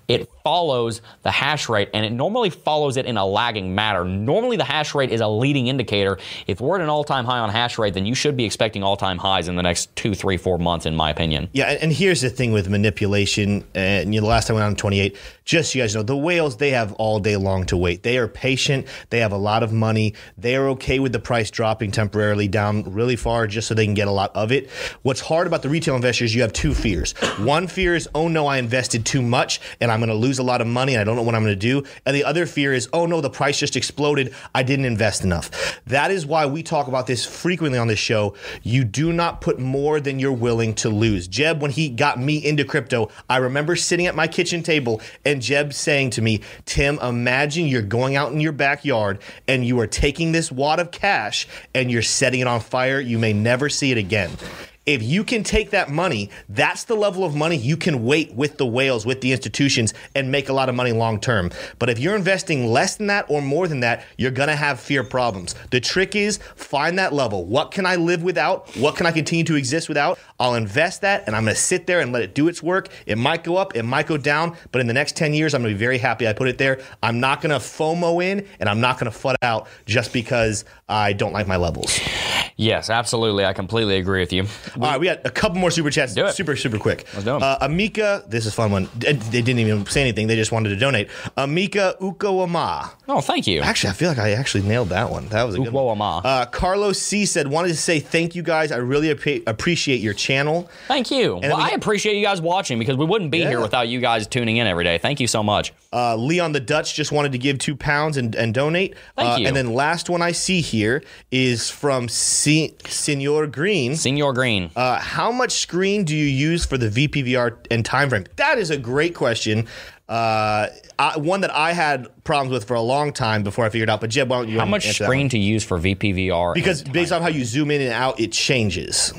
it follows the hash rate and it normally follows it in a lagging manner. Normally, the hash rate is a leading indicator. If we're at an all-time high on hash rate, then you should be expecting all-time highs in the next two, three, four months, in my opinion. Yeah, and- and here's the thing with manipulation. And you know, the last time I went on 28, Just so you guys know, the whales they have all day long to wait. They are patient. They have a lot of money. They are okay with the price dropping temporarily down really far, just so they can get a lot of it. What's hard about the retail investors, you have two fears. One fear is, oh no, I invested too much and I'm going to lose a lot of money and I don't know what I'm going to do. And the other fear is, oh no, the price just exploded. I didn't invest enough. That is why we talk about this frequently on this show. You do not put more than you're willing to lose. Jebb, when he got me into crypto, I remember sitting at my kitchen table and Jebb saying to me, Tim, imagine you're going out in your backyard and you are taking this wad of cash and you're setting it on fire. You may never see it again. If you can take that money, that's the level of money you can wait with the whales, with the institutions, and make a lot of money long term. But if you're investing less than that or more than that, you're gonna have fear problems. The trick is find that level. What can I live without? What can I continue to exist without? I'll invest that and I'm gonna sit there and let it do its work. It might go up, it might go down, but in the next 10 years, I'm gonna be very happy I put it there. I'm not gonna FOMO in and I'm not gonna FUD out just because I don't like my levels. Yes, absolutely. I completely agree with you. All right, we got a couple more super chats. Do it. Super, super quick. Let's do. Uh, Amika, this is a fun one. They didn't even say anything. They just wanted to donate. Amika Ukawama. Oh, thank you. Actually, I feel like I actually nailed that one. That was a good one. Uh, Carlos C said, wanted to say thank you guys. I really appre- appreciate your channel. Thank you. then Well, we I appreciate you guys watching because we wouldn't be Yeah. here without you guys tuning in every day. Thank you so much. Uh, Leon the Dutch just wanted to give two pounds and, and donate. Thank uh, you. And then last one I see here is from Se- Senor Green. Senior Green. Uh, how much screen do you use for the VPVR and time frame? That is a great question. Uh, I, one that I had problems with for a long time before I figured out. But Jebb, why don't you How much screen to use for VPVR? Because based on how you zoom in and out, it changes.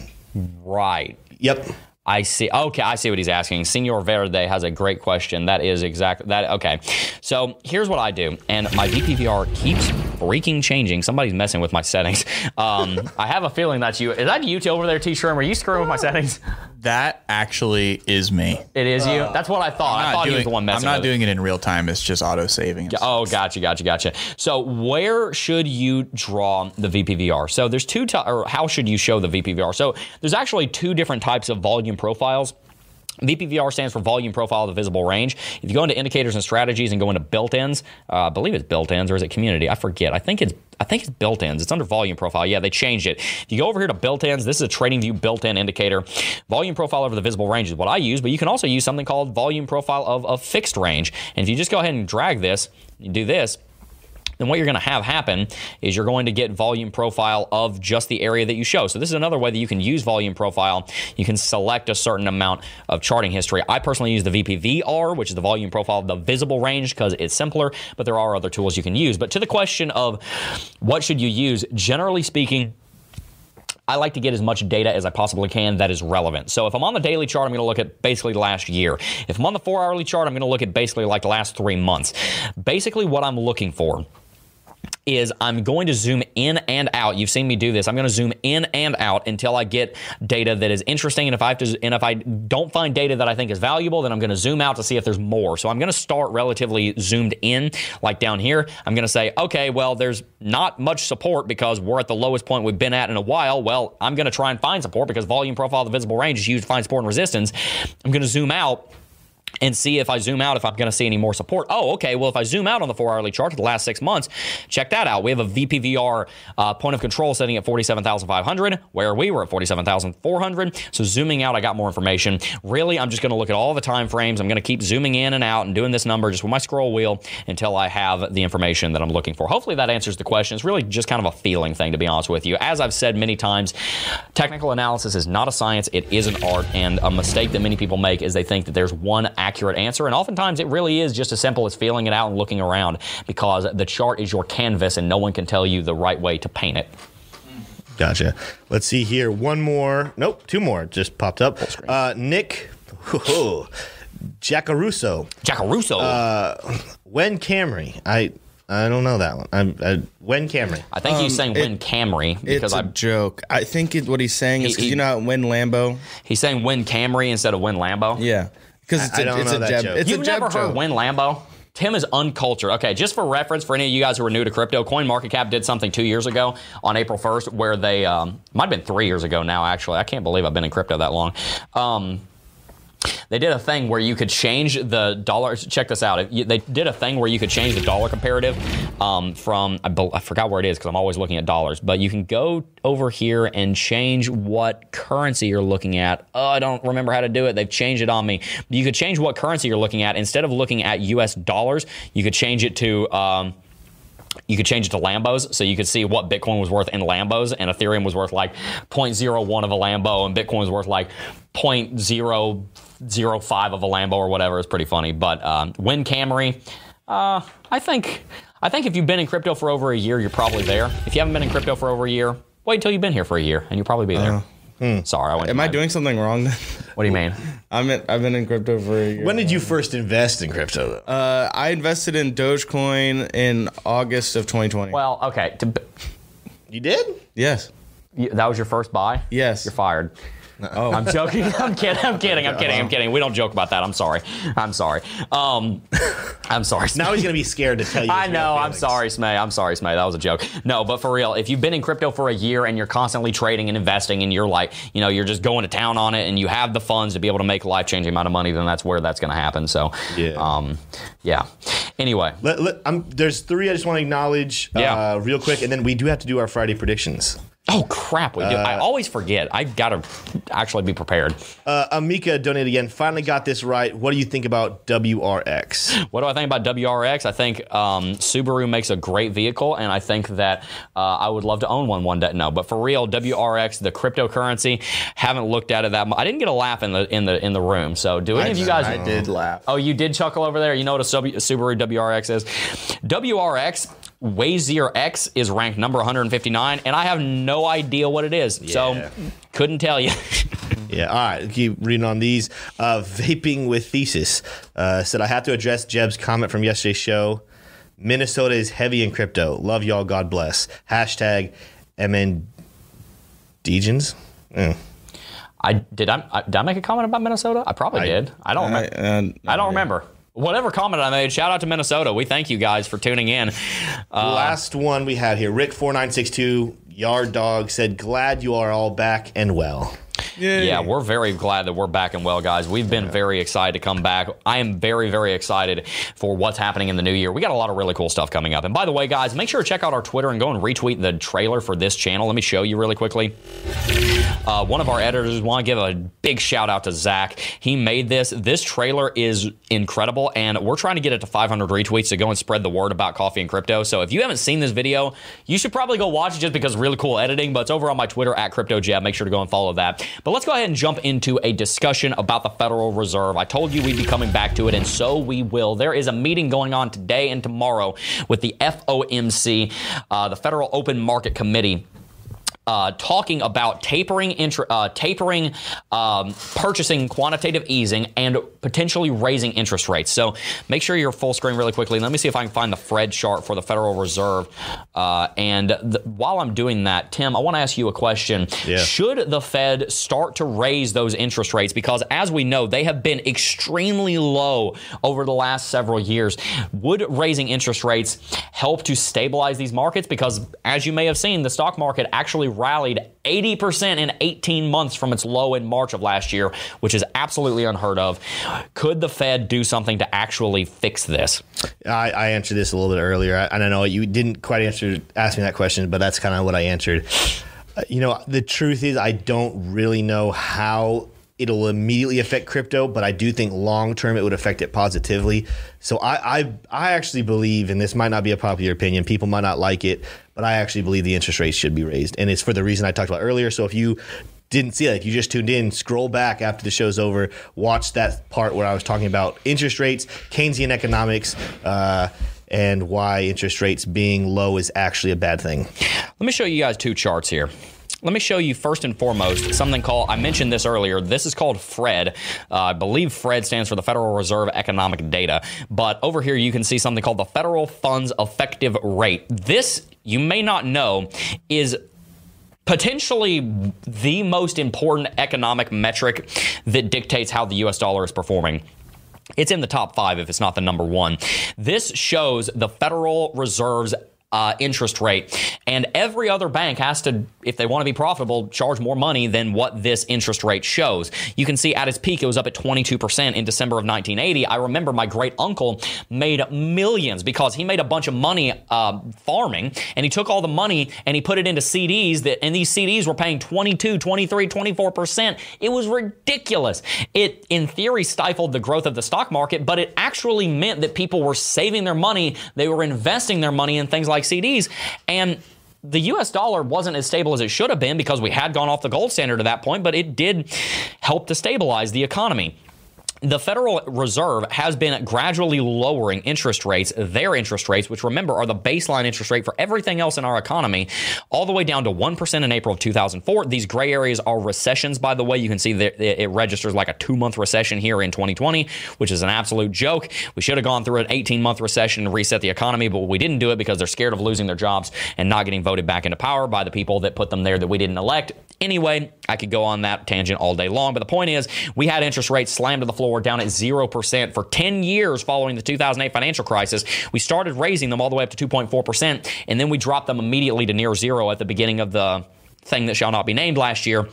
right. Yep. I see. Okay, I see what he's asking. Senor Verde has a great question. That is exactly that. Okay, so here's what I do, and my VPVR keeps freaking changing. Somebody's messing with my settings. Um, I have a feeling that's you. Is that you two over there, T. Shroom? Are you screwing with my settings? That actually is me. It is you. That's what I thought. I thought not he was the one messing. I'm not with it. doing it in real time. It's just auto saving. Oh, gotcha, gotcha, gotcha. So, where should you draw the VPVR? So, there's two, ty- or how should you show the VPVR? So, there's actually two different types of volume profiles. VPVR stands for volume profile of the visible range. If you go into indicators and strategies and go into built-ins, uh, I believe it's built-ins or is it community? I forget. I think it's I think it's built-ins. It's under volume profile. Yeah, they changed it. If you go over here to built-ins, this is a TradingView built-in indicator. Volume profile over the visible range is what I use, but you can also use something called volume profile of a fixed range. And if you just go ahead and drag this, you do this, then what you're going to have happen is you're going to get volume profile of just the area that you show. So this is another way that you can use volume profile. You can select a certain amount of charting history. I personally use the VPVR, which is the volume profile of the visible range because it's simpler, but there are other tools you can use. But to the question of what should you use, generally speaking, I like to get as much data as I possibly can that is relevant. So if I'm on the daily chart, I'm going to look at basically the last year. If I'm on the four hourly chart, I'm going to look at basically like the last three months. Basically, what I'm looking for is I'm going to zoom in and out. You've seen me do this. I'm going to zoom in and out until I get data that is interesting. And if I have to, and if I don't find data that I think is valuable, then I'm going to zoom out to see if there's more. So I'm going to start relatively zoomed in, like down here. I'm going to say, okay, well, there's not much support because we're at the lowest point we've been at in a while. Well, I'm going to try and find support because volume profile the visible range is used to find support and resistance. I'm going to zoom out and see if I zoom out if I'm going to see any more support. Oh, okay. Well, if I zoom out on the four hourly chart for the last six months, check that out. We have a VPVR uh, point of control setting at 47,500, where we were at 47,400. So zooming out, I got more information. Really, I'm just going to look at all the time frames. I'm going to keep zooming in and out and doing this number just with my scroll wheel until I have the information that I'm looking for. Hopefully, that answers the question. It's really just kind of a feeling thing, to be honest with you. As I've said many times, technical analysis is not a science; it is an art. And a mistake that many people make is they think that there's one accurate answer. And oftentimes it really is just as simple as feeling it out and looking around because the chart is your canvas and no one can tell you the right way to paint it. Gotcha. Let's see here. One more. Nope, two more just popped up. Uh, Nick Jacaruso. Jacaruso. Uh, Wen Camry. I I don't know that one. I'm I, Wen Camry. I think he's saying it- win Camry It's because a I joke. I think it, what he's saying is He- because he- you know how when Lambo. he's saying win Camry instead of win Lambo. Yeah, because it's I a don't it's know a that Jebb. joke. It's You've a Jebb never heard joke. Win Lambo? Tim is uncultured. Okay, just for reference, for any of you guys who are new to crypto, CoinMarketCap did something two years ago on April 1st where they, um, might have been three years ago now, actually. I can't believe I've been in crypto that long. Um, they did a thing where you could change the dollar. Check this out. They did a thing where you could change the dollar comparative um, from I, I forgot where it is because I'm always looking at dollars. But you can go over here and change what currency you're looking at. Oh, I don't remember how to do it. They've changed it on me. You could change what currency you're looking at instead of looking at U.S. dollars. You could change it to. Um, you could change it to Lambos, so you could see what Bitcoin was worth in Lambos, and Ethereum was worth like 0.01 of a Lambo, and Bitcoin was worth like 0.005 of a Lambo or whatever. is pretty funny. But um, Win Camry, uh, I think I think if you've been in crypto for over a year, you're probably there. If you haven't been in crypto for over a year, wait until you've been here for a year, and you'll probably be there. Sorry, I went. Am I doing something wrong? What do you mean? I'm in, I've been in crypto for a year. When did you first invest in crypto? Though? Uh, I invested in Dogecoin in August of 2020. Well, okay. To, you did? yes. you, that was your first buy. Yes. You're fired. Oh, I'm joking. I'm kidding. I'm kidding. I'm kidding. I'm kidding. We don't joke about that. I'm sorry. I'm sorry. Um, I'm sorry. Now he's gonna be scared to tell you. I know. I'm sorry, Smay. I'm sorry, Smay. That was a joke. No, but for real, if you've been in crypto for a year and you're constantly trading and investing and you're like, you know, you're just going to town on it and you have the funds to be able to make a life changing amount of money, then that's where that's going to happen. So, Yeah. Um, yeah. Anyway, Let, let, I'm, there's three I just want to acknowledge Yeah. uh, real quick, and then we do have to do our Friday predictions. Oh crap, we do. I always forget. I got to actually be prepared. Uh, Amika donated again. Finally got this right. What do you think about WRX? What do I think about WRX? I think um, Subaru makes a great vehicle, and I think that uh, I would love to own one one day. No, but for real, WRX, the cryptocurrency, haven't looked at it that much. I didn't get a laugh in the in the in the room. So, do any of you guys? I did laugh. Oh, you did chuckle over there. You know what a Subaru WRX is? WRX WazirX is ranked number 159, and I have no idea what it is. Yeah. So, couldn't tell you. Yeah, all right. Keep reading on these. Uh, vaping with thesis uh, said I have to address Jebb's comment from yesterday's show. Minnesota is heavy in crypto. Love y'all. God bless. Hashtag MN Degens. Mm. I did. I, I did I make a comment about Minnesota? I probably I- did. I don't. I, remember. uh, I don't remember. Whatever comment I made, shout out to Minnesota. We thank you guys for tuning in. Uh, Last one we have here. Rick four nine six two Yard Dog said, "Glad you are all back and well." Yeah, we're very glad that we're back and well, guys. We've been very excited to come back. I am very, very excited for what's happening in the new year. We got a lot of really cool stuff coming up. And by the way, guys, make sure to check out our Twitter and go and retweet the trailer for this channel. Let me show you really quickly. Uh, one of our editors want to give a big shout out to Zach. He made this. This trailer is incredible, and we're trying to get it to 500 retweets to go and spread the word about coffee and crypto. So if you haven't seen this video, you should probably go watch it just because it's really cool editing. But it's over on my Twitter at CryptoJebb. Make sure to go and follow that. But let's go ahead and jump into a discussion about the Federal Reserve. I told you we'd be coming back to it, and so we will. There is a meeting going on today and tomorrow with the FOMC, uh, the Federal Open Market Committee uh, talking about tapering, inter- uh, tapering, um, purchasing quantitative easing, and potentially raising interest rates. So make sure you're full screen really quickly. Let me see if I can find the FRED chart for the Federal Reserve. Uh, and th- while I'm doing that, Tim, I want to ask you a question. Yeah. Should the Fed start to raise those interest rates? Because as we know, they have been extremely low over the last several years. Would raising interest rates help to stabilize these markets? Because as you may have seen, the stock market actually rallied 80% in 18 months from its low in March of last year, which is absolutely unheard of. Could the Fed do something to actually fix this? I, I answered this a little bit earlier, and I know you didn't quite answer ask me that question, but that's kind of what I answered. Uh, you know, the truth is, I don't really know how it'll immediately affect crypto, but I do think long term it would affect it positively. So I, I I actually believe, and this might not be a popular opinion, people might not like it, but I actually believe the interest rates should be raised, and it's for the reason I talked about earlier. So if you didn't see it, if you just tuned in, scroll back after the show's over, watch that part where I was talking about interest rates, Keynesian economics. Uh, and why interest rates being low is actually a bad thing. Let me show you guys two charts here. Let me show you first and foremost something called, I mentioned this earlier. This is called FRED. Uh, I believe FRED stands for the Federal Reserve Economic Data. But over here, you can see something called the Federal Funds Effective Rate. This, you may not know, is potentially the most important economic metric that dictates how the US dollar is performing. It's in the top five if it's not the number one. This shows the Federal Reserve's uh, interest rate. And every other bank has to, if they want to be profitable, charge more money than what this interest rate shows. You can see at its peak, it was up at 22% in December of 1980. I remember my great uncle made millions because he made a bunch of money uh, farming and he took all the money and he put it into CDs that, and these CDs were paying 22, 23, 24%. It was ridiculous. It, in theory, stifled the growth of the stock market, but it actually meant that people were saving their money. They were investing their money in things like CDs. And the US dollar wasn't as stable as it should have been because we had gone off the gold standard at that point, but it did help to stabilize the economy the Federal Reserve has been gradually lowering interest rates, their interest rates, which remember are the baseline interest rate for everything else in our economy, all the way down to 1% in April of 2004. These gray areas are recessions, by the way. You can see that it registers like a two month recession here in 2020, which is an absolute joke. We should have gone through an 18 month recession and reset the economy, but we didn't do it because they're scared of losing their jobs and not getting voted back into power by the people that put them there that we didn't elect. Anyway, I could go on that tangent all day long, but the point is, we had interest rates slammed to the floor down at 0% for 10 years following the 2008 financial crisis. We started raising them all the way up to 2.4%, and then we dropped them immediately to near zero at the beginning of the thing that shall not be named last year.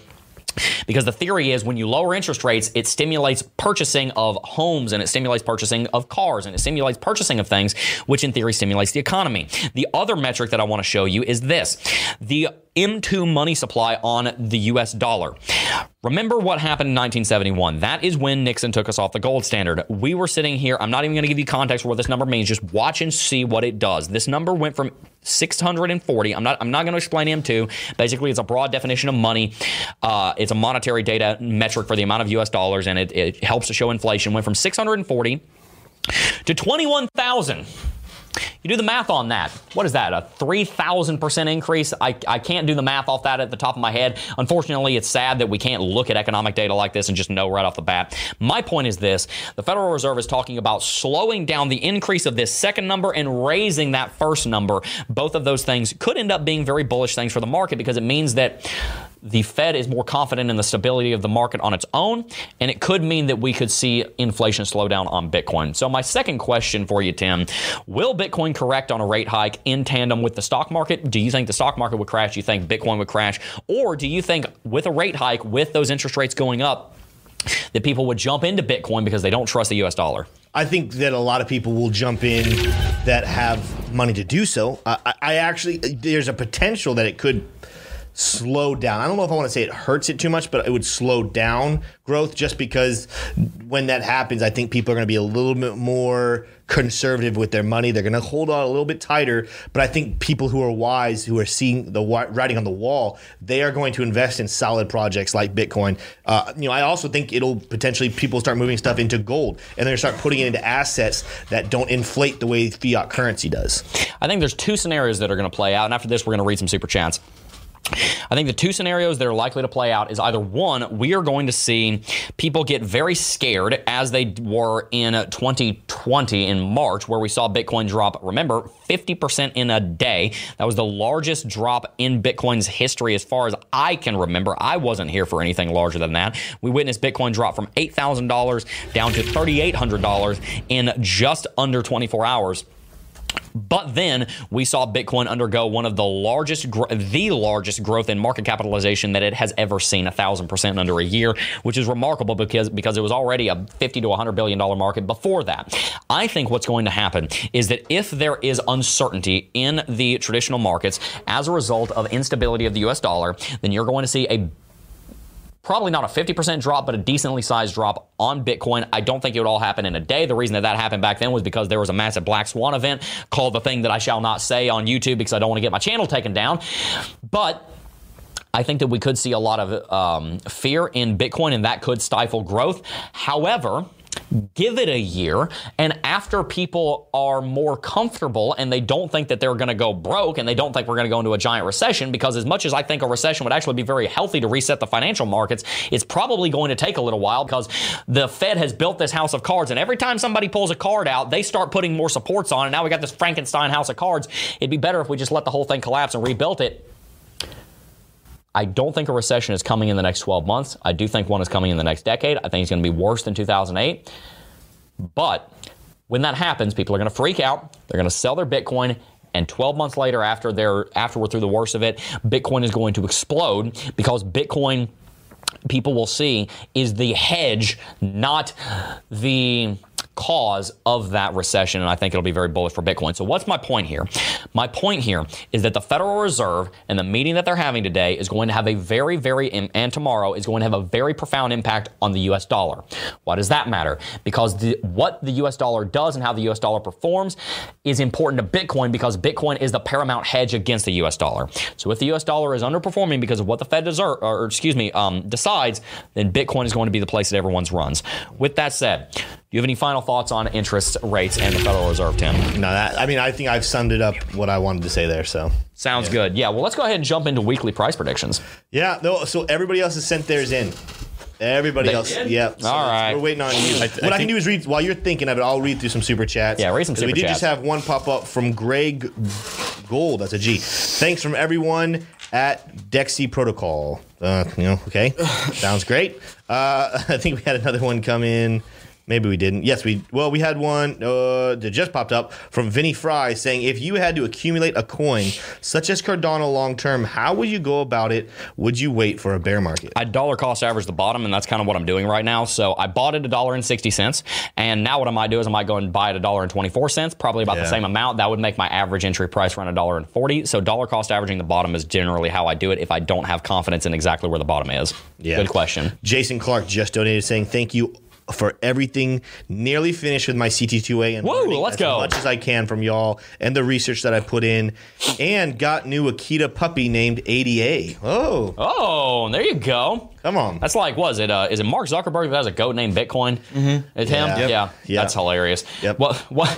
Because the theory is when you lower interest rates, it stimulates purchasing of homes and it stimulates purchasing of cars and it stimulates purchasing of things, which in theory stimulates the economy. The other metric that I want to show you is this the M2 money supply on the US dollar. Remember what happened in 1971. That is when Nixon took us off the gold standard. We were sitting here. I'm not even going to give you context for what this number means. Just watch and see what it does. This number went from 640. I'm not. I'm not going to explain M2. Basically, it's a broad definition of money. Uh, it's a monetary data metric for the amount of U.S. dollars, and it, it helps to show inflation. Went from 640 to 21,000. You do the math on that. What is that? A 3,000% increase? I, I can't do the math off that at the top of my head. Unfortunately, it's sad that we can't look at economic data like this and just know right off the bat. My point is this the Federal Reserve is talking about slowing down the increase of this second number and raising that first number. Both of those things could end up being very bullish things for the market because it means that the Fed is more confident in the stability of the market on its own, and it could mean that we could see inflation slow down on Bitcoin. So, my second question for you, Tim will Bitcoin correct on a rate hike in tandem with the stock market? Do you think the stock market would crash? Do you think Bitcoin would crash? Or do you think with a rate hike, with those interest rates going up, that people would jump into Bitcoin because they don't trust the US dollar? I think that a lot of people will jump in that have money to do so. I, I actually, there's a potential that it could slow down. I don't know if I want to say it hurts it too much, but it would slow down growth just because when that happens, I think people are going to be a little bit more conservative with their money. They're going to hold on a little bit tighter. But I think people who are wise, who are seeing the writing on the wall, they are going to invest in solid projects like Bitcoin. Uh, you know, I also think it'll potentially people start moving stuff into gold and to start putting it into assets that don't inflate the way fiat currency does. I think there's two scenarios that are going to play out. And after this, we're going to read some super chats. I think the two scenarios that are likely to play out is either one, we are going to see people get very scared as they were in 2020 in March, where we saw Bitcoin drop, remember, 50% in a day. That was the largest drop in Bitcoin's history as far as I can remember. I wasn't here for anything larger than that. We witnessed Bitcoin drop from $8,000 down to $3,800 in just under 24 hours. But then we saw Bitcoin undergo one of the largest, the largest growth in market capitalization that it has ever seen, a thousand percent under a year, which is remarkable because because it was already a 50 to 100 billion dollar market before that. I think what's going to happen is that if there is uncertainty in the traditional markets as a result of instability of the U.S. dollar, then you're going to see a probably not a 50% drop, but a decently sized drop on Bitcoin. I don't think it would all happen in a day. The reason that that happened back then was because there was a massive black swan event called the thing that I shall not say on YouTube because I don't want to get my channel taken down. But I think that we could see a lot of um, fear in Bitcoin and that could stifle growth. However, give it a year and after people are more comfortable and they don't think that they're going to go broke and they don't think we're going to go into a giant recession because as much as I think a recession would actually be very healthy to reset the financial markets it's probably going to take a little while because the Fed has built this house of cards and every time somebody pulls a card out they start putting more supports on and now we got this Frankenstein house of cards. It'd be better if we just let the whole thing collapse and rebuilt it I don't think a recession is coming in the next 12 months. I do think one is coming in the next decade. I think it's going to be worse than 2008. But when that happens, people are going to freak out. They're going to sell their Bitcoin. and 12 months later, after they're after we're through the worst of it, Bitcoin is going to explode because Bitcoin people will see is the hedge, not the cause of that recession, and I think it'll be very bullish for Bitcoin. So, what's my point here? My point here is that the Federal Reserve and the meeting that they're having today is going to have a very, very, and tomorrow is going to have a very profound impact on the US dollar. Why does that matter? Because the, what the US dollar does and how the US dollar performs is important to Bitcoin because Bitcoin is the paramount hedge against the US dollar. So, if the US dollar is underperforming because of what the Fed or excuse me, um, decides, then Bitcoin is going to be the place that everyone's runs. With that said, do you have any final thoughts on interest rates and the Federal Reserve, Tim? No, that, I mean, I think I've summed it up what I wanted to say there. So Sounds good. Yeah, well, let's go ahead and jump into weekly price predictions. yeah, no. So everybody else has sent theirs in. Everybody They else, did? yeah. So All right. we're waiting on you. what I, I can do is read while you're thinking of it. I'll read through some super chats. Yeah, read some 'Cause We did chats. just have one pop up from Greg Gold. That's a G. Thanks from everyone at Dexy Protocol. Uh, you know, okay, sounds great. Uh, I think we had another one come in. Maybe we didn't. Yes, we. Well, we had one uh, that just popped up from Vinny Fry saying, "If you had to accumulate a coin such as Cardano long term, how would you go about it? Would you wait for a bear market?" I dollar cost average the bottom, and that's kind of what I'm doing right now. So I bought it a dollar and sixty cents, and now what I might do is I might go and buy it a dollar and twenty four cents, probably about the same amount. That would make my average entry price around a dollar and forty. So dollar cost averaging the bottom is generally how I do it if I don't have confidence in exactly where the bottom is. Yeah. Good question. Jason Clark just donated saying thank you for everything. Nearly finished with my CT2A and learning let's as go. much as I can from y'all and the research that I put in, and got new Akita puppy named ADA. Oh, Oh, there you go. Come on. That's like, was it? Uh, is it Mark Zuckerberg that has a goat named Bitcoin? Mm-hmm. It's him. Yeah. Yeah, Yep. Yeah. that's hilarious. Yep. What what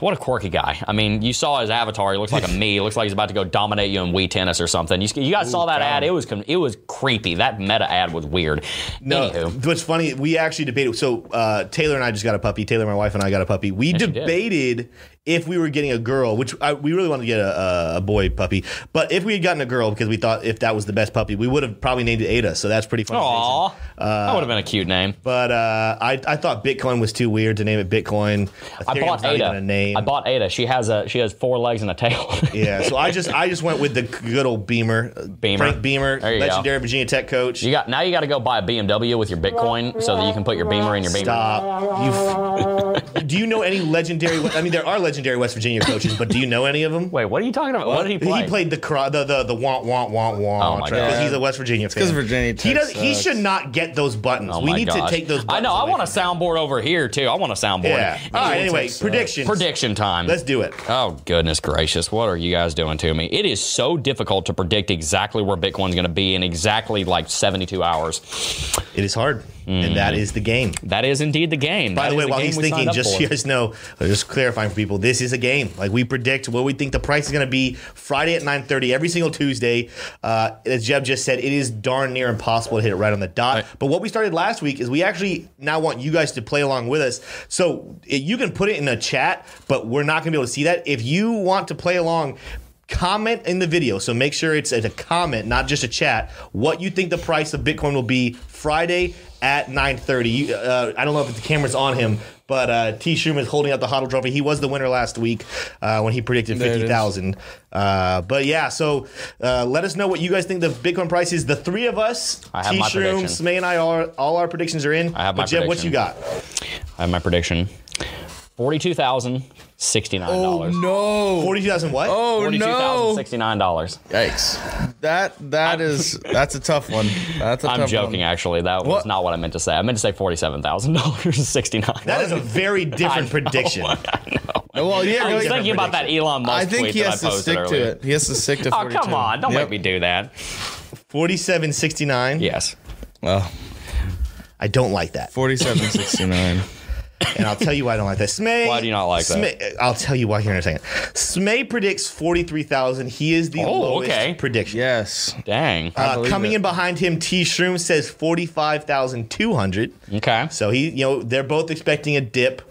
what a quirky guy. I mean, you saw his avatar. He looks like a me. He looks like he's about to go dominate you in Wii tennis or something. You, you guys saw that God. ad? It was it was creepy. That meta ad was weird. No, Anywho, what's funny, we actually debated. So uh, Taylor and I just got a puppy. Taylor, my wife, and I got a puppy. We did. debated if we were getting a girl, which I, we really wanted to get a, a boy puppy. But if we had gotten a girl, because we thought if that was the best puppy, we would have probably named it Ada. So that's pretty funny. aw, Jason. that would have been a cute name. But uh, I, I thought Bitcoin was too weird to name it Bitcoin. I bought Ada. a name. I bought Ada. She has a she has four legs and a tail. yeah, so I just I just went with the good old Beamer, Beamer. Frank Beamer, you go. legendary Virginia Tech coach. You got now. You got to go buy a BMW with your Bitcoin so that you can put your Beamer in your Beamer. Stop. You, do you know any legendary? I mean, there are legendary West Virginia coaches, but do you know any of them? Wait, what are you talking about? What, did he play? He played the cro- the the the want want want want Oh my because God. he's a West Virginia fan. 'cause Virginia he Tech does. He should not get those buttons. Oh we need gosh. to take those. buttons I know. I want a soundboard over here too. I want a soundboard. Yeah. All right. Anyway, sucks. predictions. Prediction time. Let's do it. Oh goodness gracious! What are you guys doing to me? It is so difficult to predict exactly where Bitcoin's going to be in exactly like 72 hours. It is hard, and that mm. is the game. That is indeed the game. By That the way, is while he's thinking, just so you guys know, just clarifying for people, this is a game. Like we predict what we think the price is going to be Friday at 9:30 every single Tuesday. Uh, as Jebb just said, it is darn near impossible to hit it right on the dot. Right. But what we started last week is we actually now want you guys to play along with us. So uh, you can put it in a chat, but we're not going to be able to see that. If you want to play along. Comment in the video, so make sure it's a comment, not just a chat. What you think the price of Bitcoin will be Friday at 9:30. Uh, I don't know if the camera's on him, but uh, T. Shroom is holding up the Hodl Trophy. He was the winner last week uh, when he predicted There it fifty Uh, but yeah, so uh, let us know what you guys think the Bitcoin price is. The three of us, I have T. my Shroom, prediction. Smay, and I, are all our predictions are in. I have my but Jebb, what prediction. you got? I have my prediction: forty-two thousand sixty-nine Oh dollars. Oh, no! Forty-two thousand. What? Oh Forty-two thousand no! sixty-nine dollars. Yikes! That that is that's a tough one. That's a I'm tough joking. One. Actually, that was What? not what I meant to say. I meant to say forty-seven thousand dollars sixty-nine. That is a very different prediction. Well, yeah, I was no, thinking about that Elon Musk I think tweet he that has I to posted stick earlier. to it. He has to stick to. Oh 42. come on! Don't Yep. make me do that. Forty-seven sixty-nine. Yes. Oh, I don't like that. 4769. And I'll tell you why I don't like that. Smay. Why do you not like that? I'll tell you why here in a second. Smay predicts 43,000. He is the Oh, lowest okay. prediction. yes. Dang. Uh, coming it. in behind him, T. Shroom says 45,200. Okay. So he, you know, they're both expecting a dip.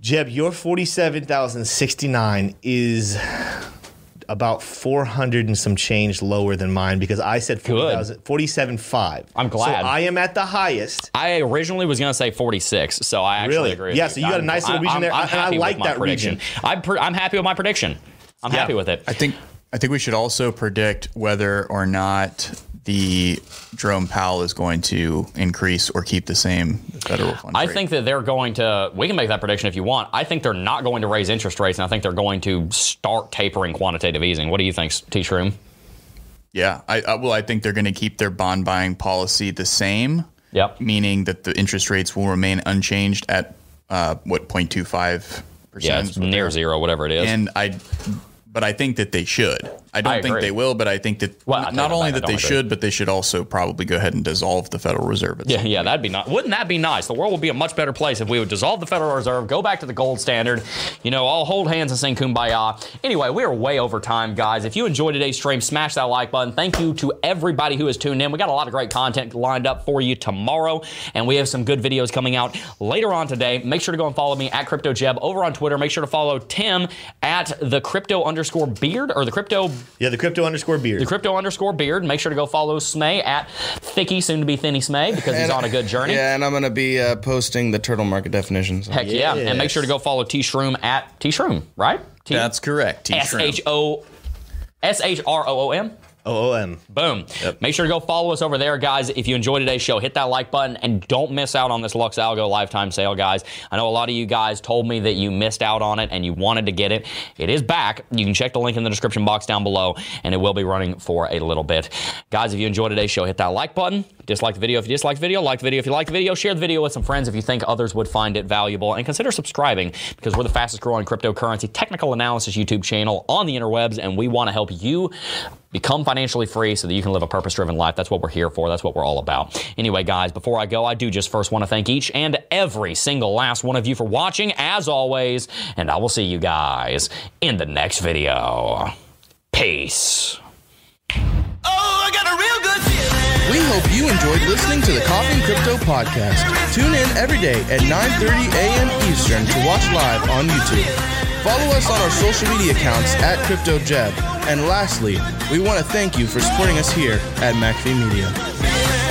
Jeb, your 47,069 is about 400 and some change lower than mine because I said 40,000 47.5. I'm glad. So I am at the highest. I originally was going to say 46, so I actually Really? agree. with Yeah, you. so you got a I'm- nice little I'm- region there, I'm and I happy like with my that prediction. region. I'm, pre- I'm happy with my prediction. I'm Yeah. happy with it. I think I think we should also predict whether or not the Jerome Powell is going to increase or keep the same federal funds I rate. think that they're going to. We can make that prediction if you want. I think they're not going to raise interest rates, and I think they're going to start tapering quantitative easing. What do you think, T. Shroom? Yeah, I, I well, I think they're going to keep their bond buying policy the same. Yep. Meaning that the interest rates will remain unchanged at uh, what 0.25 Yeah, it's percent. near zero, whatever it is. And I, but I think that they should. I don't I think they will, but I think that Well, not only. That they agree. should, but they should also probably go ahead and dissolve the Federal Reserve. Yeah, yeah, that'd be nice. Wouldn't that be nice? The world would be a much better place if we would dissolve the Federal Reserve, go back to the gold standard, you know, all hold hands and sing kumbaya. Anyway, we are way over time, guys. If you enjoyed today's stream, smash that like button. Thank you to everybody who has tuned in. We got a lot of great content lined up for you tomorrow, and we have some good videos coming out later on today. Make sure to go and follow me at CryptoJebb over on Twitter. Make sure to follow Tim at the crypto underscore beard or the crypto Yeah, the crypto underscore beard. the crypto underscore beard. Make sure to go follow Smay at Thicky, soon to be Thinny Smay, because he's on a good journey. Yeah, and I'm gonna be uh, posting the turtle market definitions. Heck yeah. And make sure to go follow T Shroom at T Shroom, right? T That's correct. T. S H O S H R O O M. OOM. Boom. Make sure to go follow us over there, guys. If you enjoyed today's show, hit that like button and don't miss out on this LuxAlgo lifetime sale, guys. I know a lot of you guys told me that you missed out on it and you wanted to get it. It is back. You can check the link in the description box down below, and it will be running for a little bit. Guys, if you enjoyed today's show, hit that like button. Dislike the video if you dislike the video. Like the video if you like the video. Share the video with some friends if you think others would find it valuable. And consider subscribing because we're the fastest growing cryptocurrency technical analysis YouTube channel on the interwebs, and we want to help you become financially free so that you can live a purpose driven life. That's what we're here for. That's what we're all about. Anyway, guys, before I go, I do just first want to thank each and every single last one of you for watching, as always, and I will see you guys in the next video. Peace. We hope you enjoyed listening to the Coffee and Crypto podcast. Tune in every day at 9:30 a.m. Eastern to watch live on YouTube. Follow us on our social media accounts at CryptoJebb. And lastly, we want to thank you for supporting us here at McAfee Media.